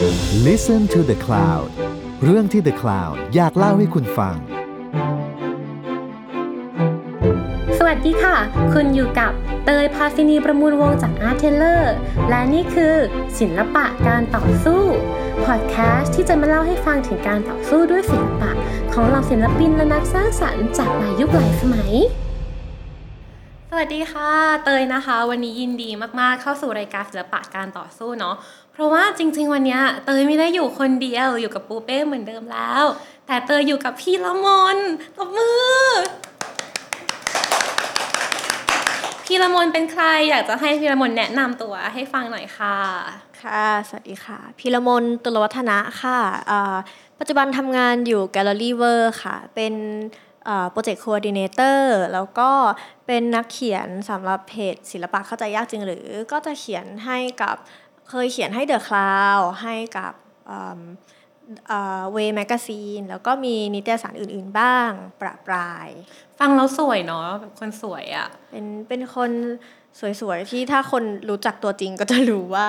Listen to the Cloud เรื่องที่ The Cloud อยากเล่าให้คุณฟัง สวัสดีค่ะ คุณอยู่กับเตยพาซินีประมูลวงจาก Art t a l o r และนี่คือศิลปะการต่อสู้พอดแคสต์ที่จะมาเล่าให้ฟังถึงการต่อสู้ด้วยศิลปะ ของเหล่าศิลปินและนักสร้างสรรค์จากหลายยุคหลายสมัยสวัสดีค่ะ เตยนะคะ วันนี้ยินดีมากๆเข้าสู่รายการศิลปะการต่อสู้เนาะ เพราะว่าจริง ๆ วันนี้เตยไม่ได้อยู่คนเดียวอยู่กับปูเป้เหมือนเดิมแล้ว แต่เตยอยู่กับพี่ละมนตบมือพี่ละมนเป็นใครอยากจะให้พี่ละมนแนะนำตัวให้ฟังหน่อยค่ะ ค่ะ สวัสดีค่ะพีระมนตุลวัฒนะค่ะปัจจุบันทำงานอยู่ Gallery w o r ค่ะ เป็นโปรเจกต์ Coordinator แล้วก็เป็นนักเขียนสำหรับเพจศิลปะเข้าใจยากจริงหรือ ก็จะเขียนให้กับ เคยเขียนให้ The Cloud ให้กับเวย์แมกซีนแล้วก็มีนิตยสารอื่นๆบ้างประปราย ฟังแล้วสวยเนาะแบบคนสวยอะ่ะ เป็นเป็นคนสวยๆ ที่ถ้าคนรู้จักตัวจริงก็จะรู้ว่า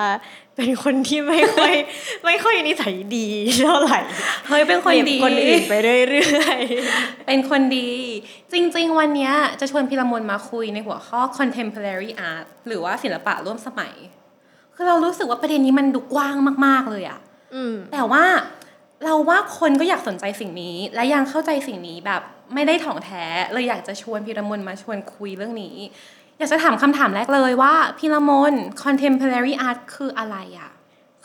เป็นคนที่ไม่ค่อยไม่ค่อยนิสัยดีเท่าไหร่เฮ้ยเป็นคนดีคนอื่นไปเรื่อยเป็นคนดี จริงๆ วันเนี้ยจะชวนพิรมนมาคุยในหัวข้อ contemporary art หรือว่าศิลปะร่วมสมัย คือเรารู้สึกว่าประเด็นนี้มันดูกว้างมาก ๆ เลยอะๆอืมแต่ว่าเราว่าคนก็อยากสนใจสิ่งนี้ และยังเข้าใจสิ่งนี้แบบไม่ได้ถ่องแท้เลยอยากจะชวนพิรมนมาชวนคุยเรื่องนี้ อยากจะถามคำถามแรกเลยว่าพิรมน contemporary art คืออะไรอะ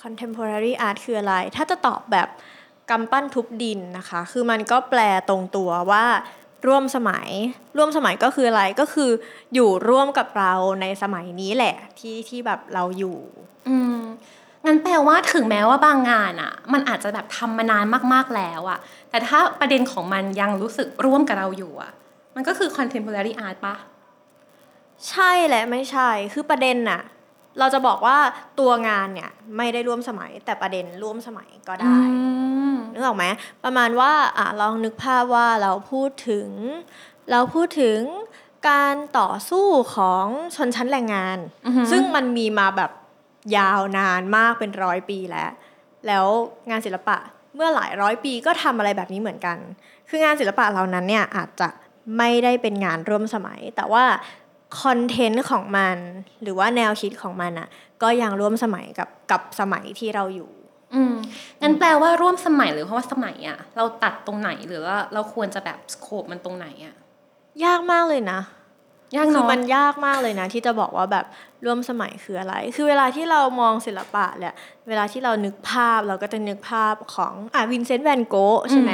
contemporary art คืออะไร ถ้าจะตอบแบบกำปั้นทุบดินนะคะ คือมันก็แปลตรงตัวว่า ร่วมสมัย ร่วมสมัยก็คืออะไรก็คือ อยู่ร่วมกับเราในสมัยนี้แหละ ที่ที่แบบเราอยู่ อืมงั้นแปลว่าถึงแม้ว่าบางงานอะมันอาจจะแบบทำมานานมากๆแล้วอะแต่ถ้าประเด็นของมันยังรู้สึกร่วมกับเราอยู่อะมันก็คือ contemporary art ปะใช่และไม่ใช่คือประเด็นน่ะ เราจะบอกว่าตัวงานเนี่ยไม่ได้ร่วมสมัยแต่ประเด็นร่วมสมัยก็ได้ นึกออกไหมประมาณว่าอะลองนึกภาพว่าเราพูดถึง เราพูดถึงการต่อสู้ของชนชั้นแรงงานอือหือซึ่งมันมีมาแบบยาวนานมากเป็นร้อยปีแล้ว แล้วงานศิลปะเมื่อหลายร้อยปีก็ทำอะไรแบบนี้เหมือนกัน คืองานศิลปะเหล่านั้นเนี่ยอาจจะไม่ได้เป็นงานร่วมสมัย แต่ว่า content ของมัน หรือว่าแนวคิดของมันอะก็ยังร่วมสมัยกับกับสมัยที่เราอยู่ อืมงั้นแปลว่าร่วมสมัยหรือเพราะว่าสมัยอะเราตัดตรงไหนหรือว่าเราควรจะแบบ scope มันตรงไหนอะยากมากเลยนะยากคือเนาะมันยากมากเลยนะ ที่จะบอกว่าแบบร่วมสมัยคืออะไร คือเวลาที่เรามองศิลปะเนี่ยเวลาที่เรานึกภาพเราก็จะนึกภาพของอะวินเซนต์แวนโก๊ะใช่ไหม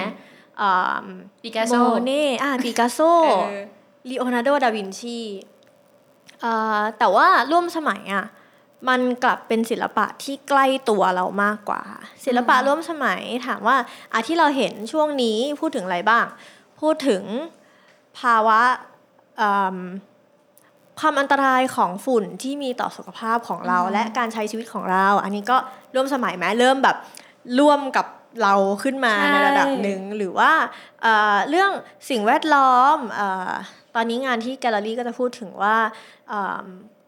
อ่าปิกัสโซโมเน่อะปิกัสโซเออลีโอนาร์โด ดาวินชีอ่าแต่ว่าร่วมสมัยอะ มันกลับเป็นศิลปะที่ใกล้ตัวเรามากกว่า ศิลปะร่วมสมัยถามว่าอะที่เราเห็นช่วงนี้พูดถึงอะไรบ้าง พูดถึงภาวะอืมความอันตรายของฝุ่นที่มีต่อสุขภาพของเรา และการใช้ชีวิตของเรา อันนี้ก็ร่วมสมัยไหมเริ่มแบบร่วมกับเราขึ้นมาใช่ในระดับหนึ่งหรือว่าเอ่อเรื่องสิ่งแวดล้อมเออตอนนี้งานที่แกลเลอรี่ก็จะพูดถึงว่า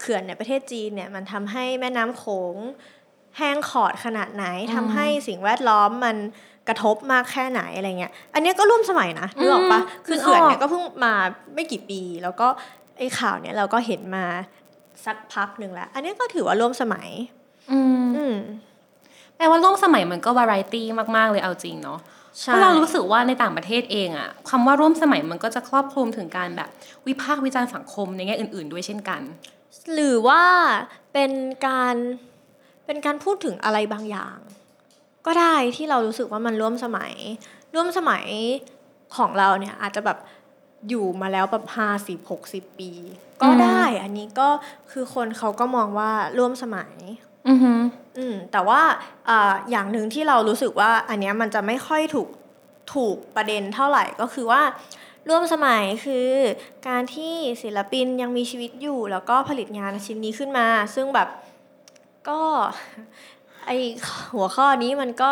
เอ่อเขื่อนในประเทศจีนเนี่ยมันทำให้แม่น้ำโขงแห้งขอดขนาดไหนทำให้สิ่งแวดล้อมมันกระทบมากแค่ไหนอะไรเงี้ย อันเนี้ยก็ร่วมสมัยนะนึกออกปะคือเขื่อนเนี่ยก็เพิ่งมาไม่กี่ปี แล้วก็ไอ้ข่าวเนี่ยเราก็เห็นมาสักพักหนึ่งแล้ว อันเนี้ยก็ถือว่าร่วมสมัยอืมอืมแปลว่าร่วมสมัยมันก็วาไรตี้มาก ๆ เลยเอาจริงเนาะเพใช่ราะเรารู้สึกว่าในต่างประเทศเองอะคำว่าร่วมสมัยมันก็จะครอบคลุมถึงการแบบวิพากษ์วิจารณ์สังคมในแง่อื่น ๆ ด้วยเช่นกัน หรือว่าเป็นการเป็นการพูดถึงอะไรบางอย่าง ก็ได้ที่เรารู้สึกว่ามันร่วมสมัย ร่วมสมัยของเราเนี่ยอาจจะแบบอยู่มาแล้วแบบห้าสิบหกสิบปี ก็ได้อันนี้ก็คือคนเขาก็มองว่าร่วมสมัยอือฮึอืมแต่ว่าอ่าอย่างหนึ่งที่เรารู้สึกว่า อันเนี้ยมันจะไม่ค่อยถูกถูกประเด็นเท่าไหร่ก็คือว่า ร่วมสมัยคือการที่ศิลปินยังมีชีวิตอยู่ แล้วก็ผลิตงานชิ้นนี้ขึ้นมา ซึ่งแบบก็ไอหัวข้อนี้มันก็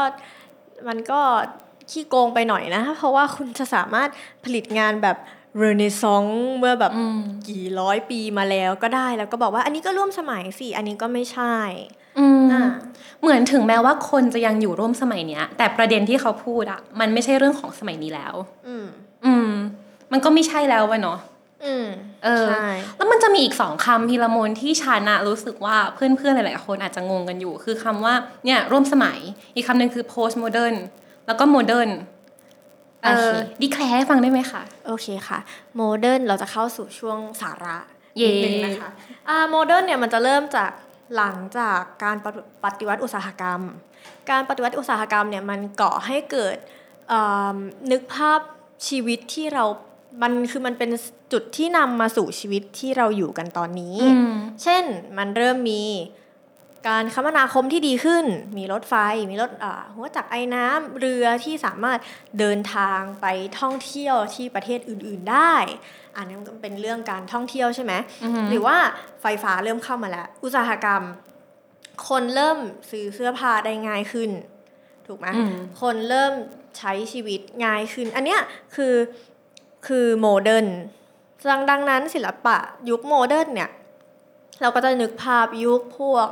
มันก็ขี้โกงไปหน่อยนะ เพราะว่าคุณจะสามารถผลิตงานแบบเรเนซองส์เมื่อแบบอืมกี่ร้อยปีมาแล้วก็ได้แล้วก็บอกว่า อันนี้ก็ร่วมสมัยสิอันนี้ก็ไม่ใช่อืมอ่าเหมือนถึงแม้ว่าคนจะยังอยู่ร่วมสมัยเนี้ย แต่ประเด็นที่เขาพูดอะมันไม่ใช่เรื่องของสมัยนี้แล้ว อืม อืม มันก็ไม่ใช่แล้ววะเนาะอืมเออใช่แล้วมันจะมีอีกสองคำพีละมนที่ชานะรู้สึกว่าเพื่อนๆ หลายๆ คนอาจจะงงกันอยู่ คือคำว่าเนี่ยร่วมสมัย อีกคำหนึ่งคือ post modern แล้วก็ modern เออ declare ให้ฟังได้ไหมคะ โอเคค่ะ modern เราจะเข้าสู่ช่วงสาระเย่นิดนึงนะคะอ่า modern เนี่ยมันจะเริ่มจากหลังจากการปฏิปฏิวัติอุตสาหกรรม การปฏิวัติอุตสาหกรรมเนี่ยมันก่อให้เกิดเอิ่มนึกภาพชีวิตที่เรา มันคือมันเป็นจุดที่นำมาสู่ชีวิตที่เราอยู่กันตอนนี้อืมเช่นมันเริ่มมีการคมนาคมที่ดีขึ้น มีรถไฟ มีรถอ่าหัวจักรไอ้น้ำเรือที่สามารถเดินทางไปท่องเที่ยวที่ประเทศอื่น ๆ ได้ อันนั้นก็เป็นเรื่องการท่องเที่ยวใช่ไหมอือฮึหรือว่าไฟฟ้าเริ่มเข้ามาแล้ว อุตสาหกรรม คนเริ่มซื้อเสื้อผ้าได้ง่ายขึ้น ถูกไหมอืมคนเริ่มใช้ชีวิตง่ายขึ้น อันเนี้ยคือ คือ modern ดังดังนั้นศิลปะยุค modern เนี่ย เราก็จะนึกภาพยุคพวก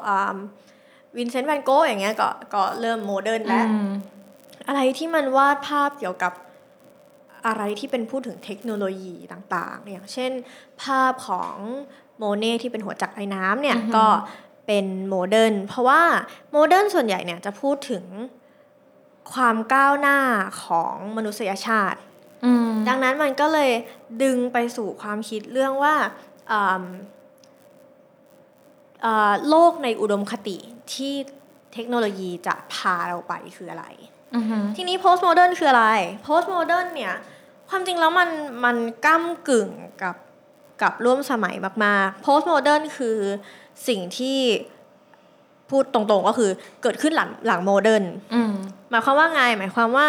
วินเซนต์แวนโก๊ะอย่างเงี้ยก็ก็เริ่ม modern แล้วอืมอะไรที่มันวาดภาพเกี่ยวกับอะไรที่เป็นพูดถึงเทคโนโลยีต่างๆ อย่างเช่น ภาพของโมเน่ที่เป็นหัวจักรไอน้ำเนี่ยอือฮึก็เป็น modern เพราะว่า modern ส่วนใหญ่เนี่ยจะพูดถึงความก้าวหน้าของมนุษยชาติอืม ดังนั้นมันก็เลยดึงไปสู่ความคิดเรื่องว่าอืมเอ่อโลกในอุดมคติที่เทคโนโลยีจะพาเราไปคืออะไรอือฮึทีนี้ post modern คืออะไร post modern เนี่ยความจริงแล้วมันมันก้ากึ่งกับกับร่วมสมัยมากๆ post modern คือสิ่งที่พูดตรงๆก็คือเกิดขึ้นหลังหลัง modern อืมหมายความว่าไงหมายความว่า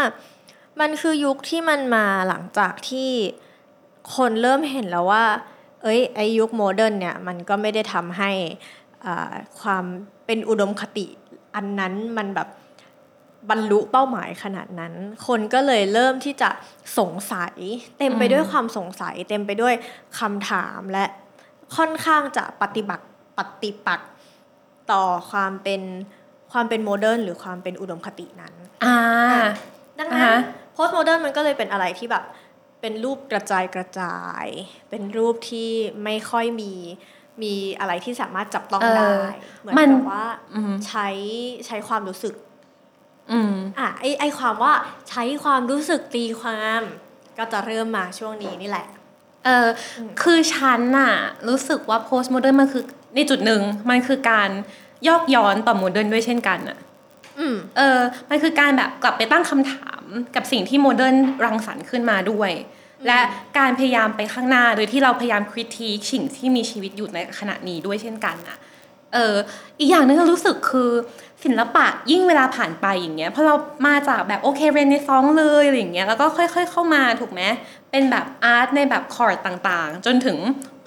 มันคือยุคที่มันมาหลังจากที่คนเริ่มเห็นแล้วว่า เอ้ยไอ้ยุค modern เนี่ยมันก็ไม่ได้ทำให้อ่าความเป็นอุดมคติอันนั้นมันแบบบรรลุเป้าหมายขนาดนั้น คนก็เลยเริ่มที่จะสงสัย เต็มไปด้วยความสงสัย เต็มไปด้วยคำถามและค่อนข้างจะปฏิบัติปฏิปักษ์ต่อความเป็นความเป็นโมเดิร์นหรือความเป็นอุดมคตินั้น อ่าดังอ่านั้นฮะโพ สต์โมเดิร์นมันก็เลยเป็นอะไรที่แบบเป็นรูปกระจายกระจาย เป็นรูปที่ไม่ค่อยมีมีอะไรที่สามารถจับต้องเออได้ เหมือนมันกับว่าอืมใช้ใช้ความรู้สึกอืมอะไอไอความว่าใช้ความรู้สึกตีความ ก็จะเริ่มมาช่วงนี้นี่แหละ เอออคือฉันน่ะ รู้สึกว่า post modern มันคือในจุดหนึ่งมันคือการยอกย้อนต่อ modern ด้วยเช่นกันอะอืม เออมันคือการแบบกลับไปตั้งคำถามกับสิ่งที่ modern รังสรรค์ขึ้นมาด้วย และการพยายามไปข้างหน้าโดยที่เราพยายาม critique สิ่งที่มีชีวิตอยู่ในขณะนี้ด้วยเช่นกันอะเอออีกอย่างหนึ่งก็รู้สึกคือศิลปะยิ่งเวลาผ่านไปอย่างเงี้ยเพราะเรามาจากแบบโอเคเรเนซองส์เลยอะไรอย่างเงี้ยแล้วก็ค่อย ๆ เข้ามาถูกไหมเป็นแบบ art ในแบบคอร์ดต่างๆ จนถึง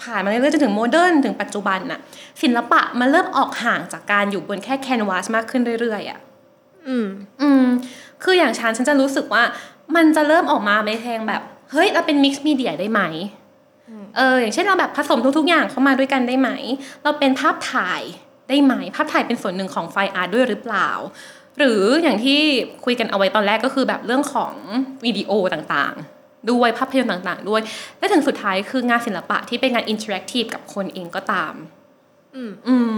ผ่านมาเรื่อยๆจนถึง modern ถึงปัจจุบันน่ะศิลปะมันเริ่มออกห่างจากการอยู่บนแค่ canvas มากขึ้นเรื่อยๆอะ อืม อืม คืออย่างฉันฉันจะรู้สึกว่า มันจะเริ่มออกมาในทางแบบ เฮ้ยเราเป็น mixed media ได้ไหมเอออย่างเช่นเราแบบผสมทุกๆอย่างเข้ามาด้วยกันได้ไหม เราเป็นภาพถ่ายได้ไหม ภาพถ่ายเป็นส่วนหนึ่งของ fine art ด้วยหรือเปล่า หรืออย่างที่คุยกันเอาไว้ตอนแรกก็คือแบบเรื่องของวิดีโอต่างๆ ด้วยภาพยนตร์ต่างๆ ด้วย และถึงสุดท้ายคืองานศิลปะที่เป็นงาน interactive กับคนเองก็ตาม อืมอืม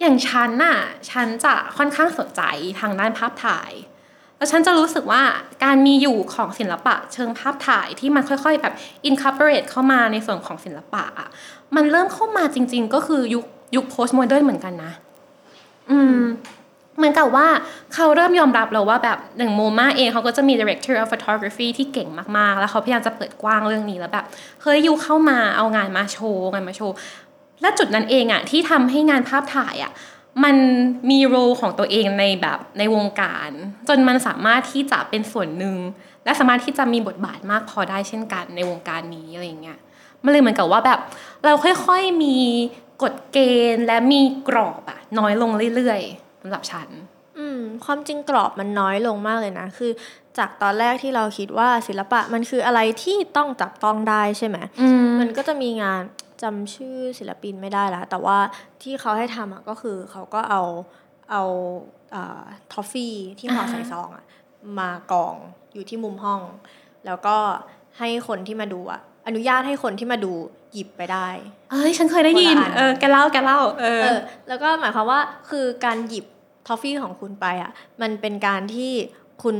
อย่างฉันน่ะฉันจะค่อนข้างสนใจทางด้านภาพถ่าย แล้วฉันจะรู้สึกว่าการมีอยู่ของศิลปะ เชิงภาพถ่ายที่มันค่อยๆ แบบ incorporate เข้ามาในส่วนของศิลปะอะมันเริ่มเข้ามาจริง ๆ ก็คือยุคยุค post modern เหมือนกันนะ อืมเหมือนกับว่าเขาเริ่มยอมรับแล้วว่าแบบหนึ่งโมมาเองเขาก็จะมี director of photography ที่เก่งมากๆ แล้วเขาพยายามจะเปิดกว้างเรื่องนี้แล้วแบบเฮ้ยยูเข้ามาเอางานมาโชว์งานมาโชว์ และจุดนั้นเองอะที่ทำให้งานภาพถ่ายอะมันมีโรของตัวเองในแบบในวงการ จนมันสามารถที่จะเป็นส่วนหนึ่ง และสามารถที่จะมีบทบาทมากพอได้เช่นกันในวงการนี้อะไรอย่างเงี้ยมันเลยเหมือนกับว่าแบบเราค่อยๆมีกฎเกณฑ์และมีกรอบอะน้อยลงเรื่อยๆสำหรับฉัน อืมความจริงกรอบมันน้อยลงมากเลยนะ คือจากตอนแรกที่เราคิดว่าศิลปะมันคืออะไรที่ต้องจับต้องได้ใช่ไหมอืมมันก็จะมีงานจำชื่อศิลปินไม่ได้ละแต่ว่าที่เขาให้ทำอะก็คือเขาก็เอาเอาทอฟฟี่ที่ห่อใส่ซองอะมากองอยู่ที่มุมห้อง แล้วก็ให้คนที่มาดูอะอนุญาตให้คนที่มาดูหยิบไปได้ เอ้ยฉันเคยได้ยินคนละอันเออแกเล่าแกเล่าเออเออ แล้วก็หมายความว่าคือการหยิบทอฟฟี่ของคุณไปอะ มันเป็นการที่คุณ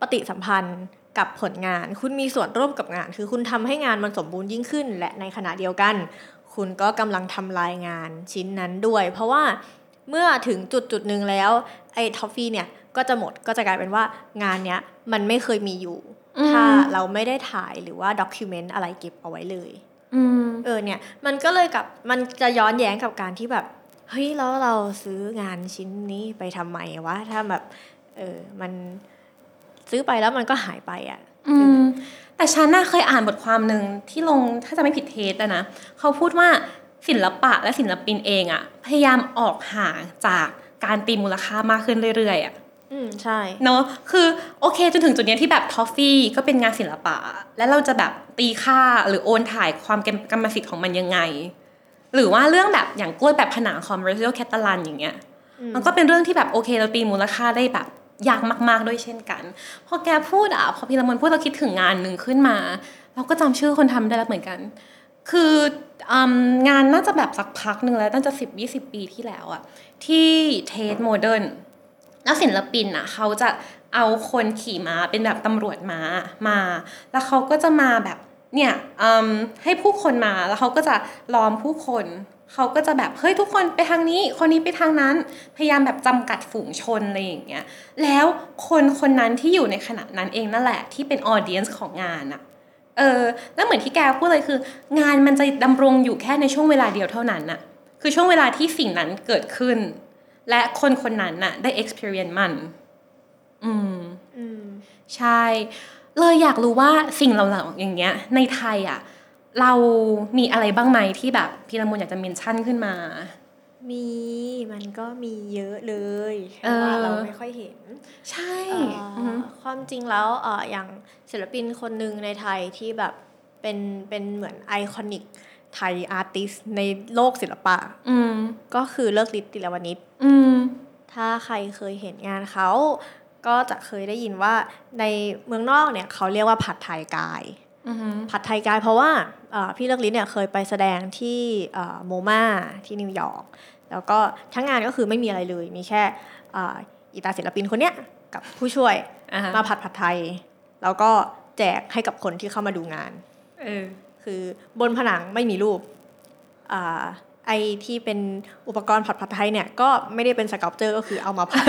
ปฏิสัมพันธ์ กับผลงาน คุณมีส่วนร่วมกับงาน คือคุณทำให้งานมันสมบูรณ์ยิ่งขึ้น และในขณะเดียวกัน คุณก็กำลังทำลายงานชิ้นนั้นด้วย เพราะว่าเมื่อถึงจุดจุดหนึ่งแล้วไอ้ทอฟฟี่เนี่ยก็จะหมดก็จะกลายเป็นว่างานเนี้ยมันไม่เคยมีอยู่อืมถ้าเราไม่ได้ถ่ายหรือว่าด็อกิเมนต์อะไรเก็บเอาไว้เลยอืมเออเนี่ยมันก็เลยกับมันจะย้อนแย้งกับการที่แบบเฮ้ยแล้วเราซื้องานชิ้นนี้ไปทำไมวะถ้าแบบเออมัน ซื้อไปแล้วมันก็หายไปอะอืมแต่ฉันน่ะเคยอ่านบทความหนึ่งที่ลงถ้าจะไม่ผิดเทสอะนะเขาพูดว่าศิลปะและศิลปินเองอะพยายามออกห่างจากการตีมูลค่ามากขึ้นเรื่อยๆอะอืมใช่เนาะคือโอเคจนถึงจุดเนี้ยที่แบบ toffee ก็เป็นงานศิลปะ แล้วเราจะแบบตีค่าหรือโอนถ่ายความกรรมสิทธิ์ของมันยังไง หรือว่าเรื่องแบบอย่างกล้วยแปะผนังของเมาริซิโอ แคตเตลันอย่างเงี้ยอืมมันก็เป็นเรื่องที่แบบโอเคเราตีมูลค่าได้แบบ ยากมาก ๆด้วยเช่นกัน พอแกพูดอะพอพีระมนพูดเราคิดถึงงานหนึ่งขึ้นมา เราก็จำชื่อคนทำได้แล้วเหมือนกัน คือองานน่าจะแบบสักพักหนึ่งแล้วน่าจะสิบยี่สิบปีที่แล้วอะที่เทสโมเดิร์นแล้วศิลปินอะเขาจะเอาคนขี่ม้าเป็นแบบตำรวจม้ามา แล้วเขาก็จะมาแบบเนี่ยให้ผู้คนมาแล้วเขาก็จะล้อมผู้คน เขาก็จะแบบเฮ้ยทุกคนไปทางนี้ คนนี้ไปทางนั้น พยายามแบบจำกัดฝูงชนอะไรอย่างเงี้ย แล้วคนคนนั้นที่อยู่ในขณะนั้นเองนั่นแหละที่เป็นออเดียนส์ของงานอะเออแล้วเหมือนที่แกพูดเลยคือ งานมันจะดำรงอยู่แค่ในช่วงเวลาเดียวเท่านั้นน่ะคือช่วงเวลาที่สิ่งนั้นเกิดขึ้น และคนคนนั้นน่ะได้ experience มัน อืมอืมใช่ เลยอยากรู้ว่าสิ่งเหล่าๆอย่างเงี้ย ในไทยอะ เรามีอะไรบ้างไหมที่แบบพี่ละมุนอยากจะเมนชั่นขึ้นมา มีมันก็มีเยอะเลยเอแต่อว่าเราไม่ค่อยเห็น ใช่เอ่อออฮึความจริงแล้วเอ่ออย่างศิลปินคนหนึ่งในไทยที่แบบเป็นเป็นเหมือน iconic Thai artist ในโลกศิลปะ อืมก็คือฤกษ์ฤทธิ์ตีระวนิชอืมถ้าใครเคยเห็นงานเขาก็จะเคยได้ยินว่าในเมืองนอกเนี่ยเขาเรียกว่าผัดไทย guy อืม ผัดไทย guy เพราะว่าเอ่อพี่ฤกษ์ฤทธิ์เนี่ยเคยไปแสดงที่ MoMA ที่นิวยอร์กแล้วก็ทั้งงานก็คือไม่มีอะไรเลย มีแค่เอ่ออีตาศิลปินคนเนี้ยกับผู้ช่วยอ่าฮะมาผัดผัดไทย แล้วก็แจกให้กับคนที่เข้ามาดูงานเออคือบนผนังไม่มีรูปอ่าไอที่เป็นอุปกรณ์ผัดผัดไทยเนี่ยก็ไม่ได้เป็น sculpture ก็คือเอามาผัด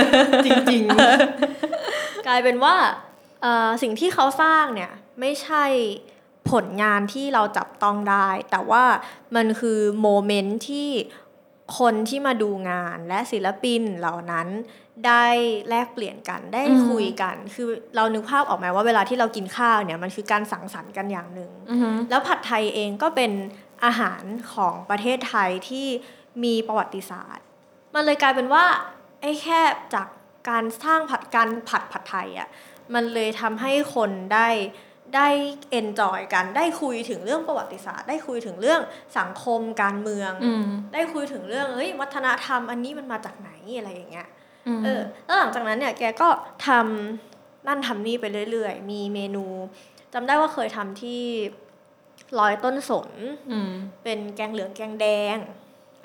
จริง ๆ กลายเป็นว่าเอ่อสิ่งที่เขาสร้างเนี่ย ไม่ใช่ผลงานที่เราจับต้องได้ แต่ว่ามันคือโมเมนต์ที่คนที่มาดูงานและศิลปินเหล่านั้นได้แลกเปลี่ยนกันได้อืมคุยกัน คือเรานึกภาพออกไหมว่าเวลาที่เรากินข้าวเนี่ยมันคือการสังสรรค์กันอย่างหนึ่งอืมแล้วผัดไทยเองก็เป็นอาหารของประเทศไทยที่มีประวัติศาสตร์ มันเลยกลายเป็นว่าไอ้แค่จากการสร้างผัดการผัดผัดไทยอะ่ะมันเลยทำให้คนได้ ได้ enjoy กันได้คุยถึงเรื่องประวัติศาสตร์ ได้คุยถึงเรื่องสังคมการเมืองอืมได้คุยถึงเรื่องเอ้ยวัฒนธรรมอันนี้มันมาจากไหนอะไรอย่างเงี้ยมเออแล้วหลังจากนั้นเนี่ยแกก็ทำนั่นทำนี่ไปเรื่อยๆ มีเมนูจำได้ว่าเคยทำที่ซอยต้นสนอืมเป็นแกงเหลืองแกงแดง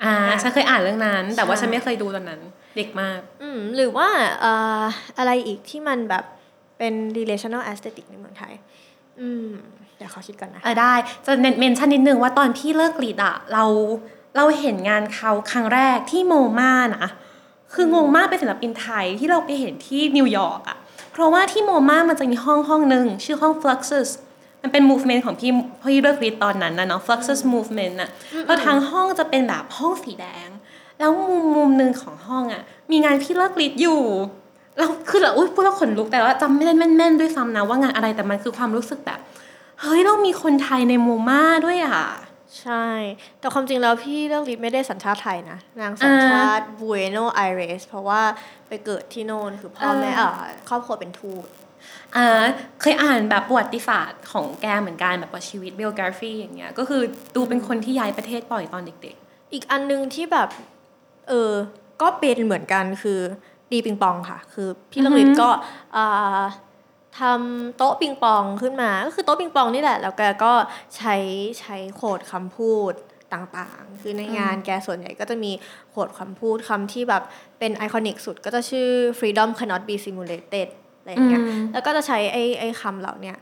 อ่าฉันเคยอ่านเรื่องนั้น แต่ว่าใช่ฉันไม่เคยดูตอนนั้น เด็กมาก อืมหรือว่าเอ่ออะไรอีกที่มันแบบเป็น relational aesthetic ในเมืองไทย อืมเดี๋ยวขอคิดก่อนนะเออได้จะ mention นิดนึงว่าตอนพี่ฤกษ์ฤทธิ์อะเราเราเห็นงานเขาครั้งแรกที่ MoMA นะคืองงมากเป็นศิลปินไทยที่เราไปเห็นที่นิวยอร์กอะเพราะว่าที่ MoMA มันจะมีห้องห้องหนึ่งชื่อห้อง Fluxus มันเป็น movement ของพี่พี่เลิกกรีดตอนนั้นนะเนาะ Fluxus movement อะแล้วทั้งห้องจะเป็นแบบห้องสีแดง แล้วมุมมุมหนึ่งของห้องอะมีงานพี่เลิกกรีดอยู่ แล้วคือเราอุ้ยพูดแล้วขนลุกแต่ว่าจำไม่ได้แม่นๆด้วยซ้ำนะว่างานอะไรแต่มันคือความรู้สึกแบบ เฮ้ยเรามีคนไทยในโมมาด้วยอะใช่ แต่ความจริงแล้วพี่เลือกลิศไม่ได้สัญชาติไทยนะ นางสัญชาติบูเอโนไอเรสเพราะว่าไปเกิดที่โน่นคือพ่อแม่อ่าเอ่อครอบครัวเป็นทูตอ่าเคยอ่านแบบประวัติศาสตร์ของแกเหมือนกันแบบว่าชีวิต biography อย่างเงี้ยก็คือดูเป็นคนที่ย้ายประเทศบ่อยตอนเด็กอีกอันนึงที่แบบ เออก็เป็นเหมือนกันคือ ดีปิงปองค่ะ คือพี่ลงฤทธิ์ก็อ่าทำโต๊ะปิงปองขึ้นมา ก็คือโต๊ะปิงปองนี่แหละ แล้วแกก็ใช้ใช้โคดคำพูดต่างๆ คือในงานแกส่วนใหญ่ก็จะมีโคดคำพูดคำที่แบบเป็นไอคอนิกสุดก็จะชื่อ freedom cannot be simulated อะไรอย่างเงี้ยอืมแล้วก็จะใช้ไอ้ไอ้คำเหล่าเนี้ย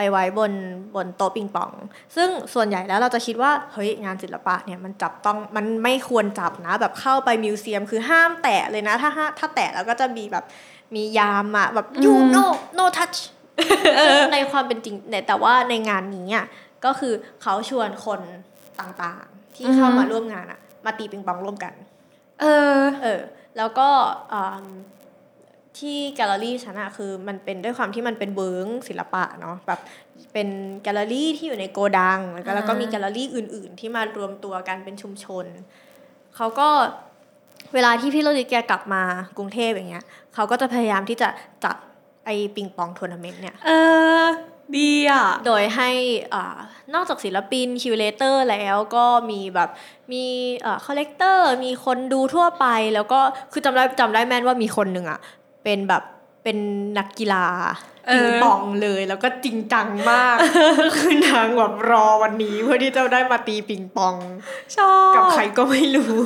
ไปไว้บนบนโต๊ะปิงปอง ซึ่งส่วนใหญ่แล้วเราจะคิดว่าเฮ้ยงานศิลปะเนี่ยมันจับต้องมันไม่ควรจับนะแบบเข้าไปมิวเซียมคือห้ามแตะเลยนะ ถ้าห้าถ้าแตะแล้วก็จะมีแบบมียามอะแบบ you no no touch ซึ่งในความเป็นจริงเนี่ยแต่ว่าในงานนี้อะก็คือเขาชวนคนต่างๆ ที่เข้ามาร่วมงานอะมาตีปิงปองร่วมกัน เออ เออ แล้วก็อืม ที่แกลเลอรี่ฉันอะคือมันเป็นด้วยความที่มันเป็นเวิ้งศิลปะเนาะแบบเป็นแกลเลอรี่ที่อยู่ในโกดัง แล้วก็อ่าแล้วก็มีแกลเลอรี่อื่น ๆ ที่มารวมตัวกันเป็นชุมชนเขาก็เวลาที่พี่ฤกษ์ฤทธิ์แกกลับมากรุงเทพอย่างเงี้ยเขาก็จะพยายามที่จะจัดไอ้ปิงปองทัวร์นาเมนต์เนี่ยเออดีอะ โดยให้อานอกจากศิลปิน curator แล้วก็มีแบบมี collector มีคนดูทั่วไปแล้วก็คือจำได้จำได้แม่นว่ามีคนหนึ่งอะ เป็นแบบเป็นนักกีฬาเออปิงปองเลยแล้วก็จริงจังมากคือนางแบบรอวันนี้เพื่อที่จะได้มาตีปิงปองชอบกับใครก็ไม่รู้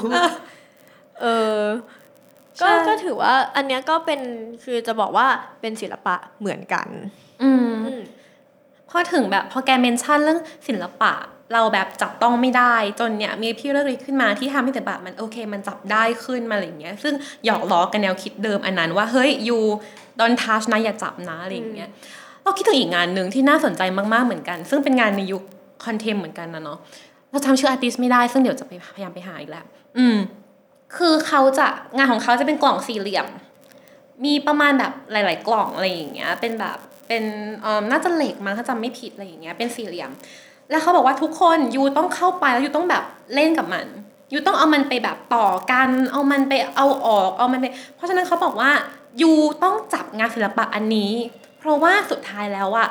เออก็ใช่ก็ถือว่า อันเนี้ยก็เป็นคือจะบอกว่าเป็นศิลปะเหมือนกัน อืมอืมพอถึงแบบพอแก mention เรื่องศิลปะ เราแบบจับต้องไม่ได้จนเนี่ยมีพี่เรื่องนี้ขึ้นมาที่ทำให้ศิลปะมันโอเค มันจับได้ขึ้นมาอะไรอย่างเงี้ย ซึ่งหยอกล้อกันแนวคิดเดิมอันนั้นว่าเฮ้ย you don't touch นะอย่าจับนะอะไรอย่างเงี้ยเราคิดถึงอีกงานหนึ่งที่น่าสนใจมากๆเหมือนกัน ซึ่งเป็นงานในยุค contemp เหมือนกันนะเนาะเราจำชื่อ artist ไม่ได้ซึ่งเดี๋ยวจะไปพยายามไปหาอีกแล้วอืม คือเขาจะงานของเขาจะเป็นกล่องสี่เหลี่ยม มีประมาณแบบหลาย ๆ กล่องอะไรอย่างเงี้ย เป็นแบบเป็นเอ่อน่าจะเหล็กมั้งถ้าจำไม่ผิดอะไรอย่างเงี้ยเป็นสี่เหลี่ยม แล้วเขาบอกว่าทุกคนยูต้องเข้าไปแล้วยูต้องแบบเล่นกับมันยูต้องเอามันไปแบบต่อกัน เอามันไปเอาออก เอามันไป เพราะฉะนั้นเขาบอกว่ายูต้องจับงานศิลปะอันนี้ เพราะว่าสุดท้ายแล้วอะ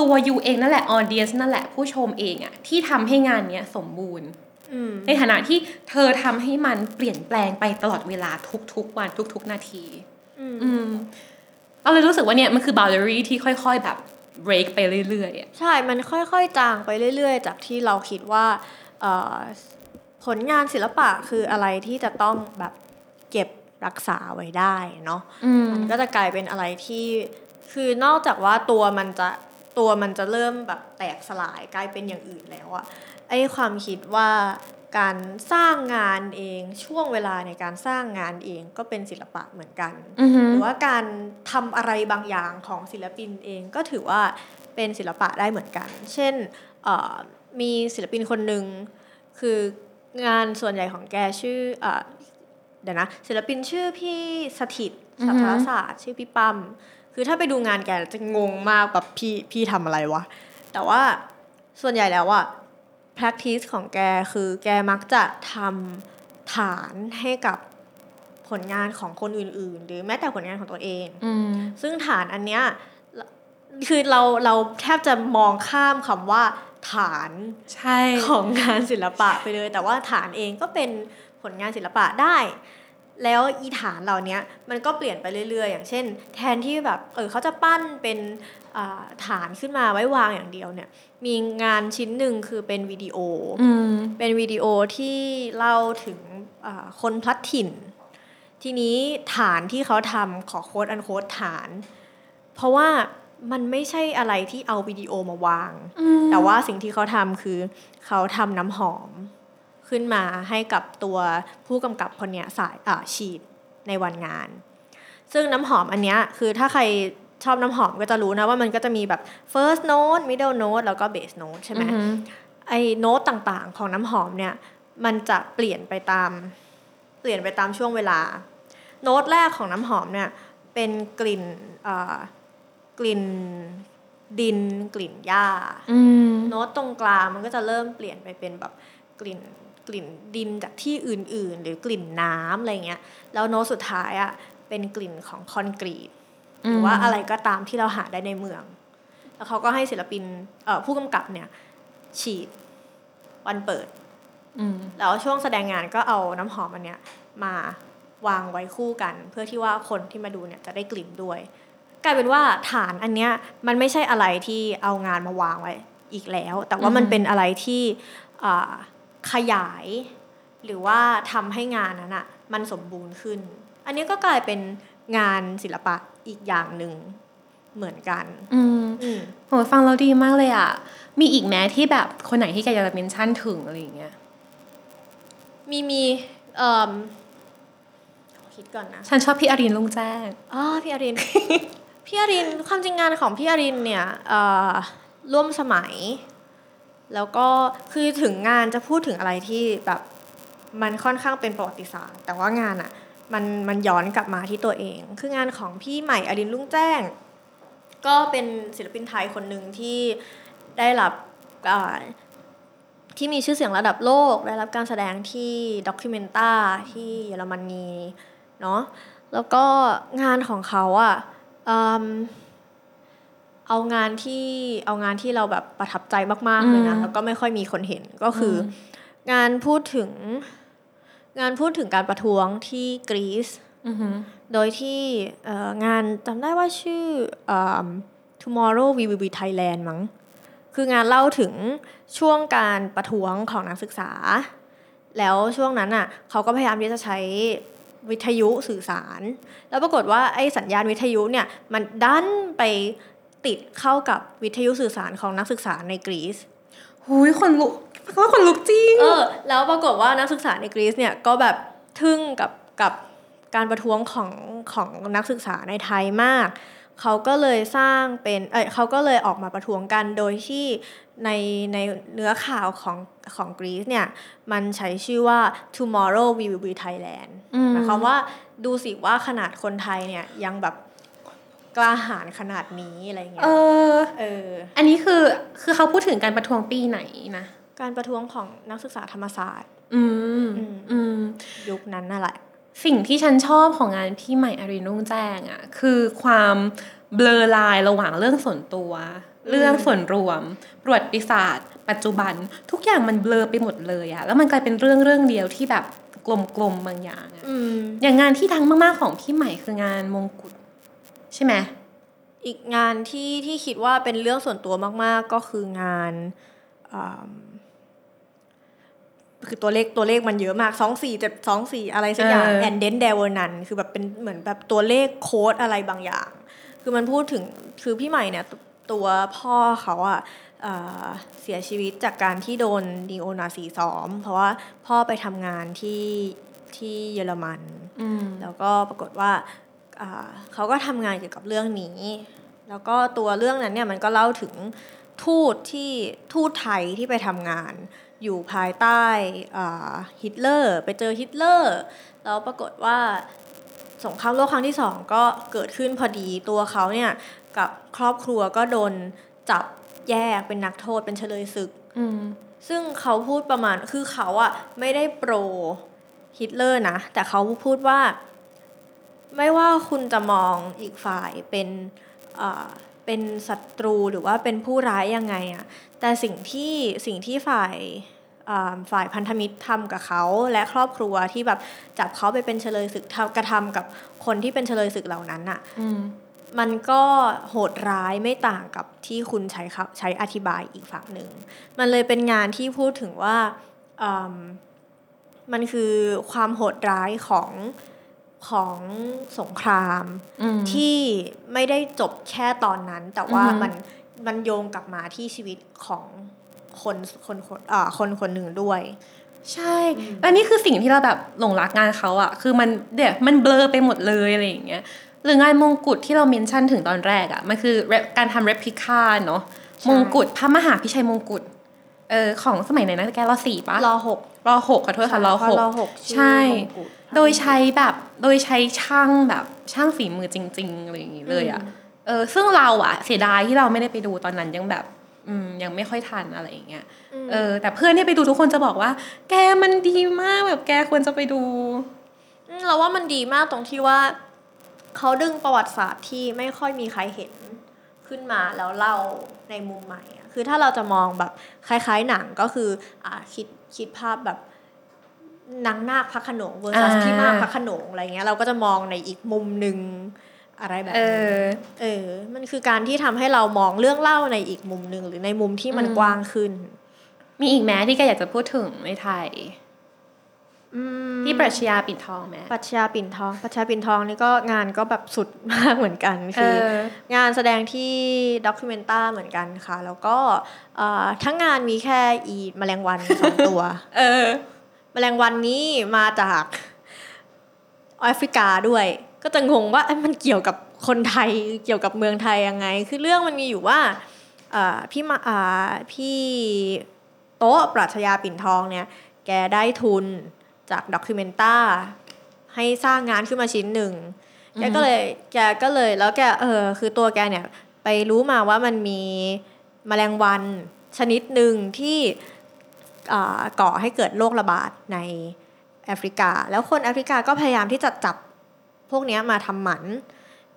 ตัวยูเองนั่นแหละออเดียสนั่นแหละผู้ชมเองอะที่ทำให้งานเนี้ยสมบูรณ์อืมในฐานะที่เธอทำให้มันเปลี่ยนแปลงไปตลอดเวลาทุกๆวันทุกๆนาทีอืมอืมเราเลยรู้สึกว่าเนี่ยมันคือ boundary ที่ค่อย ๆแบบ break ไปเรื่อยๆอะใช่ มันค่อยๆจางไปเรื่อย ๆ จากที่เราคิดว่าเอ่อผลงานศิลปะคืออะไรที่จะต้องแบบเก็บรักษาไว้ได้เนาะอืมมันก็จะกลายเป็นอะไรที่คือนอกจากว่าตัวมันจะตัวมันจะเริ่มแบบแตกสลายกลายเป็นอย่างอื่นแล้วอะไอ้ความคิดว่า การสร้างงานเองช่วงเวลาในการสร้างงานเองก็เป็นศิลปะเหมือนกันอือหือหรือว่าการทำอะไรบางอย่างของศิลปินเองก็ถือว่าเป็นศิลปะได้เหมือนกัน เช่นเอ่อมีศิลปินคนหนึ่งคืองานส่วนใหญ่ของแกชื่อเออเดี๋ยวนะศิลปินชื่อพี่สถิตอือสัฮึทธศาสตร์ชื่อพี่ปั้มคือถ้าไปดูงานแกจะงงมากแบบพี่พี่ทำอะไรวะ แต่ว่าส่วนใหญ่แล้วอะ practice ของแกคือแกมักจะทำฐานให้กับผลงานของคนอื่น ๆ หรือแม้แต่ผลงานของตัวเองอืมซึ่งฐานอันเนี้ยคือเราเราแทบจะมองข้ามคำว่าฐานใช่ของงานศิลปะไปเลย แต่ว่าฐานเองก็เป็นผลงานศิลปะได้ แล้วอีฐานเหล่านี้มันก็เปลี่ยนไปเรื่อย ๆ อย่างเช่น แทนที่แบบเออเขาจะปั้นเป็นอ่าฐานขึ้นมาไว้วางอย่างเดียวเนี่ย มีงานชิ้นหนึ่งคือเป็นวิดีโออืมเป็นวิดีโอที่เล่าถึงอ่าคนพลัดถิ่น ทีนี้ฐานที่เขาทำขอโค้ดอันโค้ดฐาน เพราะว่ามันไม่ใช่อะไรที่เอาวิดีโอมาวาง แต่ว่าสิ่งที่เขาทำคือ เขาทำน้ำหอมขึ้นมาให้กับตัวผู้กำกับคนเนี้ยสายอ่าฉีดในวันงาน ซึ่งน้ำหอมอันเนี้ยคือถ้าใคร ชอบน้ำหอมก็จะรู้นะว่ามันก็จะมีแบบ first note middle note แล้วก็ base note ใช่ไหมอือหือไอ้โน้ตต่างๆ ของน้ำหอมเนี่ย มันจะเปลี่ยนไปตาม เปลี่ยนไปตามช่วงเวลา โน้ตแรกของน้ำหอมเนี่ย เป็นกลิ่นเอ่อกลิ่นดินกลิ่นหญ้าอืมโน้ตตรงกลางมันก็จะเริ่มเปลี่ยนไปเป็นแบบกลิ่นกลิ่นดินจากที่อื่นๆ หรือกลิ่นน้ำอะไรเงี้ยแล้วโน้ตสุดท้ายอะ่ะเป็นกลิ่นของคอนกรีต หรือว่าอะไรก็ตามที่เราหาได้ในเมือง แล้วเขาก็ให้ศิลปินเอ่อผู้กำกับเนี่ย ฉีดวันเปิดอืมแล้วช่วงแสดงงานก็เอาน้ำหอมอันเนี้ย มาวางไว้คู่กัน เพื่อที่ว่าคนที่มาดูเนี่ยจะได้กลิ่นด้วย กลายเป็นว่าฐานอันเนี้ยมันไม่ใช่อะไรที่เอางานมาวางไว้อีกแล้ว แต่ว่ามันเป็นอะไรที่อ่าขยาย หรือว่าทำให้งานนั้นอะมันสมบูรณ์ขึ้น อันนี้ก็กลายเป็น งานศิลปะอีกอย่างหนึ่งเหมือนกันอืมอืมโหฟังเราดีมากเลยอะ มีอีกแม้ที่แบบคนไหนที่แกอยากจะเมนชั่นถึงอะไรอย่างเงี้ย มีมีเอ่อคิดก่อนนะ ฉันชอบพี่อรินลุงแจ้งอ๋อพี่อริน พี่อรินความจริงงานของพี่อรินเนี่ยเอ่อร่วมสมัย แล้วก็คือถึงงานจะพูดถึงอะไรที่แบบมันค่อนข้างเป็นประวัติศาสตร์ แต่ว่างานอะ่ะ มันมันย้อนกลับมาที่ตัวเอง คืองานของพี่ใหม่อรินรุ่งแจ้ง ก็เป็นศิลปินไทยคนหนึ่งที่ได้รับอ่าที่มีชื่อเสียงระดับโลก ได้รับการแสดงที่ด็อกิเมนตาที่เยอรมนีเนาะแล้วก็งานของเขาอะอืมเอางานที่เอางานที่เราแบบประทับใจมากๆเลยนะอืมแล้วก็ไม่ค่อยมีคนเห็นก็คือองานพูดถึง งานพูดถึงการประท้วงที่กรีซอือหือโดยที่เอ่องานจำได้ว่าชื่ออืม tomorrow we will be Thailand มั้งคืองานเล่าถึงช่วงการประท้วงของนักศึกษา แล้วช่วงนั้นอะเขาก็พยายามที่จะใช้วิทยุสื่อสาร แล้วปรากฏว่าไอ้สัญญาณวิทยุเนี่ยมันดันไปติดเข้ากับวิทยุสื่อสารของนักศึกษาในกรีซหุยคนลุก ก็คนลุกจริงเออ แล้วปรากฏว่านักศึกษาในกรีซเนี่ยก็แบบทึ่งกับกับการประท้วงของของนักศึกษาในไทยมาก เขาก็เลยสร้างเป็น เออเขาก็เลยออกมาประท้วงกันโดยที่ในในเนื้อข่าวของของกรีซเนี่ย มันใช้ชื่อว่า tomorrow we will be Thailand อืมหมายความว่าดูสิว่าขนาดคนไทยเนี่ยยังแบบกล้าหาญขนาดนี้อะไรเงี้เอยอเออ อันนี้คือคือเขาพูดถึงการประท้วงปีไหนนะ การประท้วงของนักศึกษาธรรมศาสตร์อืมอืมอืมยุคนั้นน่ะแหละ สิ่งที่ฉันชอบของงานพี่ใหม่อารีนุ่งแจ้งอะคือความเบลอลายระหว่างเรื่องส่วนตัว เรื่องส่วนรวม ประวัติศาสตร์ ปัจจุบัน ทุกอย่างมันเบลอไปหมดเลยอะแล้วมันกลายเป็นเรื่องเรื่องเดียวที่แบบกลมๆบางอย่างอะอืมอย่างงานที่ดังมากๆของพี่ใหม่คืองานมงกุฎใช่ไหมอีกงานที่ที่คิดว่าเป็นเรื่องส่วนตัวมาก ๆ ก็คืองานอืม คือตัวเลขตัวเลขมันเยอะมากสองสี่เจ็ดสองสี่อะไรสักอย่างแอนเดนเดวนันคือแบบเป็นเหมือนแบบตัวเลขโค้ดอะไรบางอย่าง คือมันพูดถึงคือพี่ใหม่เนี่ยตตัวพ่อเขาอะเอ่อเสียชีวิตจากการที่โดนนีโอนาซีซ้อม เพราะว่าพ่อไปทำงานที่ที่เยอรมันอืมแล้วก็ปรากฏว่าอ่าเขาก็ทำงานเกี่ยวกับเรื่องนี้ แล้วก็ตัวเรื่องนั้นเนี่ยมันก็เล่าถึงทูตที่ทูตไทยที่ไปทำงาน อยู่ภายใต้อ่าฮิตเลอร์ ไปเจอฮิตเลอร์ แล้วปรากฏว่าสงครามโลกครั้งที่สองก็เกิดขึ้นพอดีตัวเขาเนี่ยกับครอบครัวก็โดนจับแยกเป็นนักโทษเป็นเฉลยศึกอืมซึ่งเขาพูดประมาณคือเขาอะไม่ได้โปรฮิตเลอร์นะ แต่เขาพูดว่า ไม่ว่าคุณจะมองอีกฝ่ายเป็นเอ่อเป็นศัตรูหรือว่าเป็นผู้ร้ายยังไงอะ แต่สิ่งที่สิ่งที่ฝ่ายอ่าฝ่ายพันธมิตรทำกับเขาและครอบครัวที่แบบจับเขาไปเป็นเฉลยศึกทำกระทำกับคนที่เป็นเฉลยศึกเหล่านั้นอะอืมมันก็โหดร้ายไม่ต่างกับที่คุณใช้ครับใช้อธิบายอีกฝั่งหนึ่ง มันเลยเป็นงานที่พูดถึงว่าอืมมันคือความโหดร้ายของของสงครามอืมที่ไม่ได้จบแค่ตอนนั้น แต่ว่าอือฮึมัน มันโยงกลับมาที่ชีวิตของคนคนคนอ่าคนคนหนึ่งด้วย ใช่แล้วนี่คือสิ่งที่เราแบบหลงรักงานเขาอะคือมันเดี๋ยวมันเบลอไปหมดเลยอะไรอย่างเงี้ยหรืองานมงกุฎที่เราเมนชั่นถึงตอนแรกอะมันคือ rep- การทำ replica เนาะใช่มงกุฎพระมหาพิชัยมงกุฎเออของสมัยไหนนะแกรอสี่ปะรอหกรอหกขอโทษค่ะรอหกรอหกชื่อใช่มงกุฎโดยใช้แบบโดยใช้ช่างแบบช่างฝีมือจริง ๆ อะไรอย่างงี้เลยอะ เออซึ่งเราอะเสียดายที่เราไม่ได้ไปดูตอนนั้นยังแบบ อืมยังไม่ค่อยทันอะไรอย่างเงี้ยมเออ แต่เพื่อนที่ไปดูทุกคนจะบอกว่า แกมันดีมากแบบแกควรจะไปดูอืมเราว่ามันดีมากตรงที่ว่าเขาดึงประวัติศาสตร์ที่ไม่ค่อยมีใครเห็นขึ้นมาแล้วเล่าในมุมใหม่อะคือถ้าเราจะมองแบบคล้าย ๆ หนังก็คืออ่าคิดคิดภาพแบบนางนาคพระโขนงเวอร์ซัสอ่าพี่มากพระโขนงอะไรเงี้ยเราก็จะมองในอีกมุมหนึ่ง อะไรแบบเอนี้อเออ มันคือการที่ทำให้เรามองเรื่องเล่าในอีกมุมหนึ่งหรือในมุมที่มันอืมกว้างขึ้น มีอีกแม้ที่แกอยากจะพูดถึงในไทยอืมพี่ปรัชญาปิ่นทองไหมปรัชญาปิ่นทองปรัชญาปิ่นทองนี่ก็งานก็แบบสุดมากเหมือนกันเอคือองานแสดงที่ด็อกิเมนต้าเหมือนกันค่ะ แล้วก็เอ่อทั้งงานมีแค่อีแมลงวันสองตัว เออ แมลงวันนี้มาจากแอฟริกาด้วย ก็จะงงว่าเอ้ยมันเกี่ยวกับคนไทยเกี่ยวกับเมืองไทยยังไง คือเรื่องมันมีอยู่ว่าเอ่อพี่มาอ่าพี่โต๊ะปรัชญาปิ่นทองเนี่ยแกได้ทุนจากด็อกิเมนต้าให้สร้างงานขึ้นมาชิ้นหนึ่งแกก็เลยแกก็เลยแล้วแกเออคือตัวแกเนี่ยไปรู้มาว่ามันมีแมลงวันชนิดหนึ่งที่อ่าก่อให้เกิดโรคระบาดในแอฟริกา แล้วคนแอฟริกาก็พยายามที่จะจับ พวกเนี้ยมาทำหมัน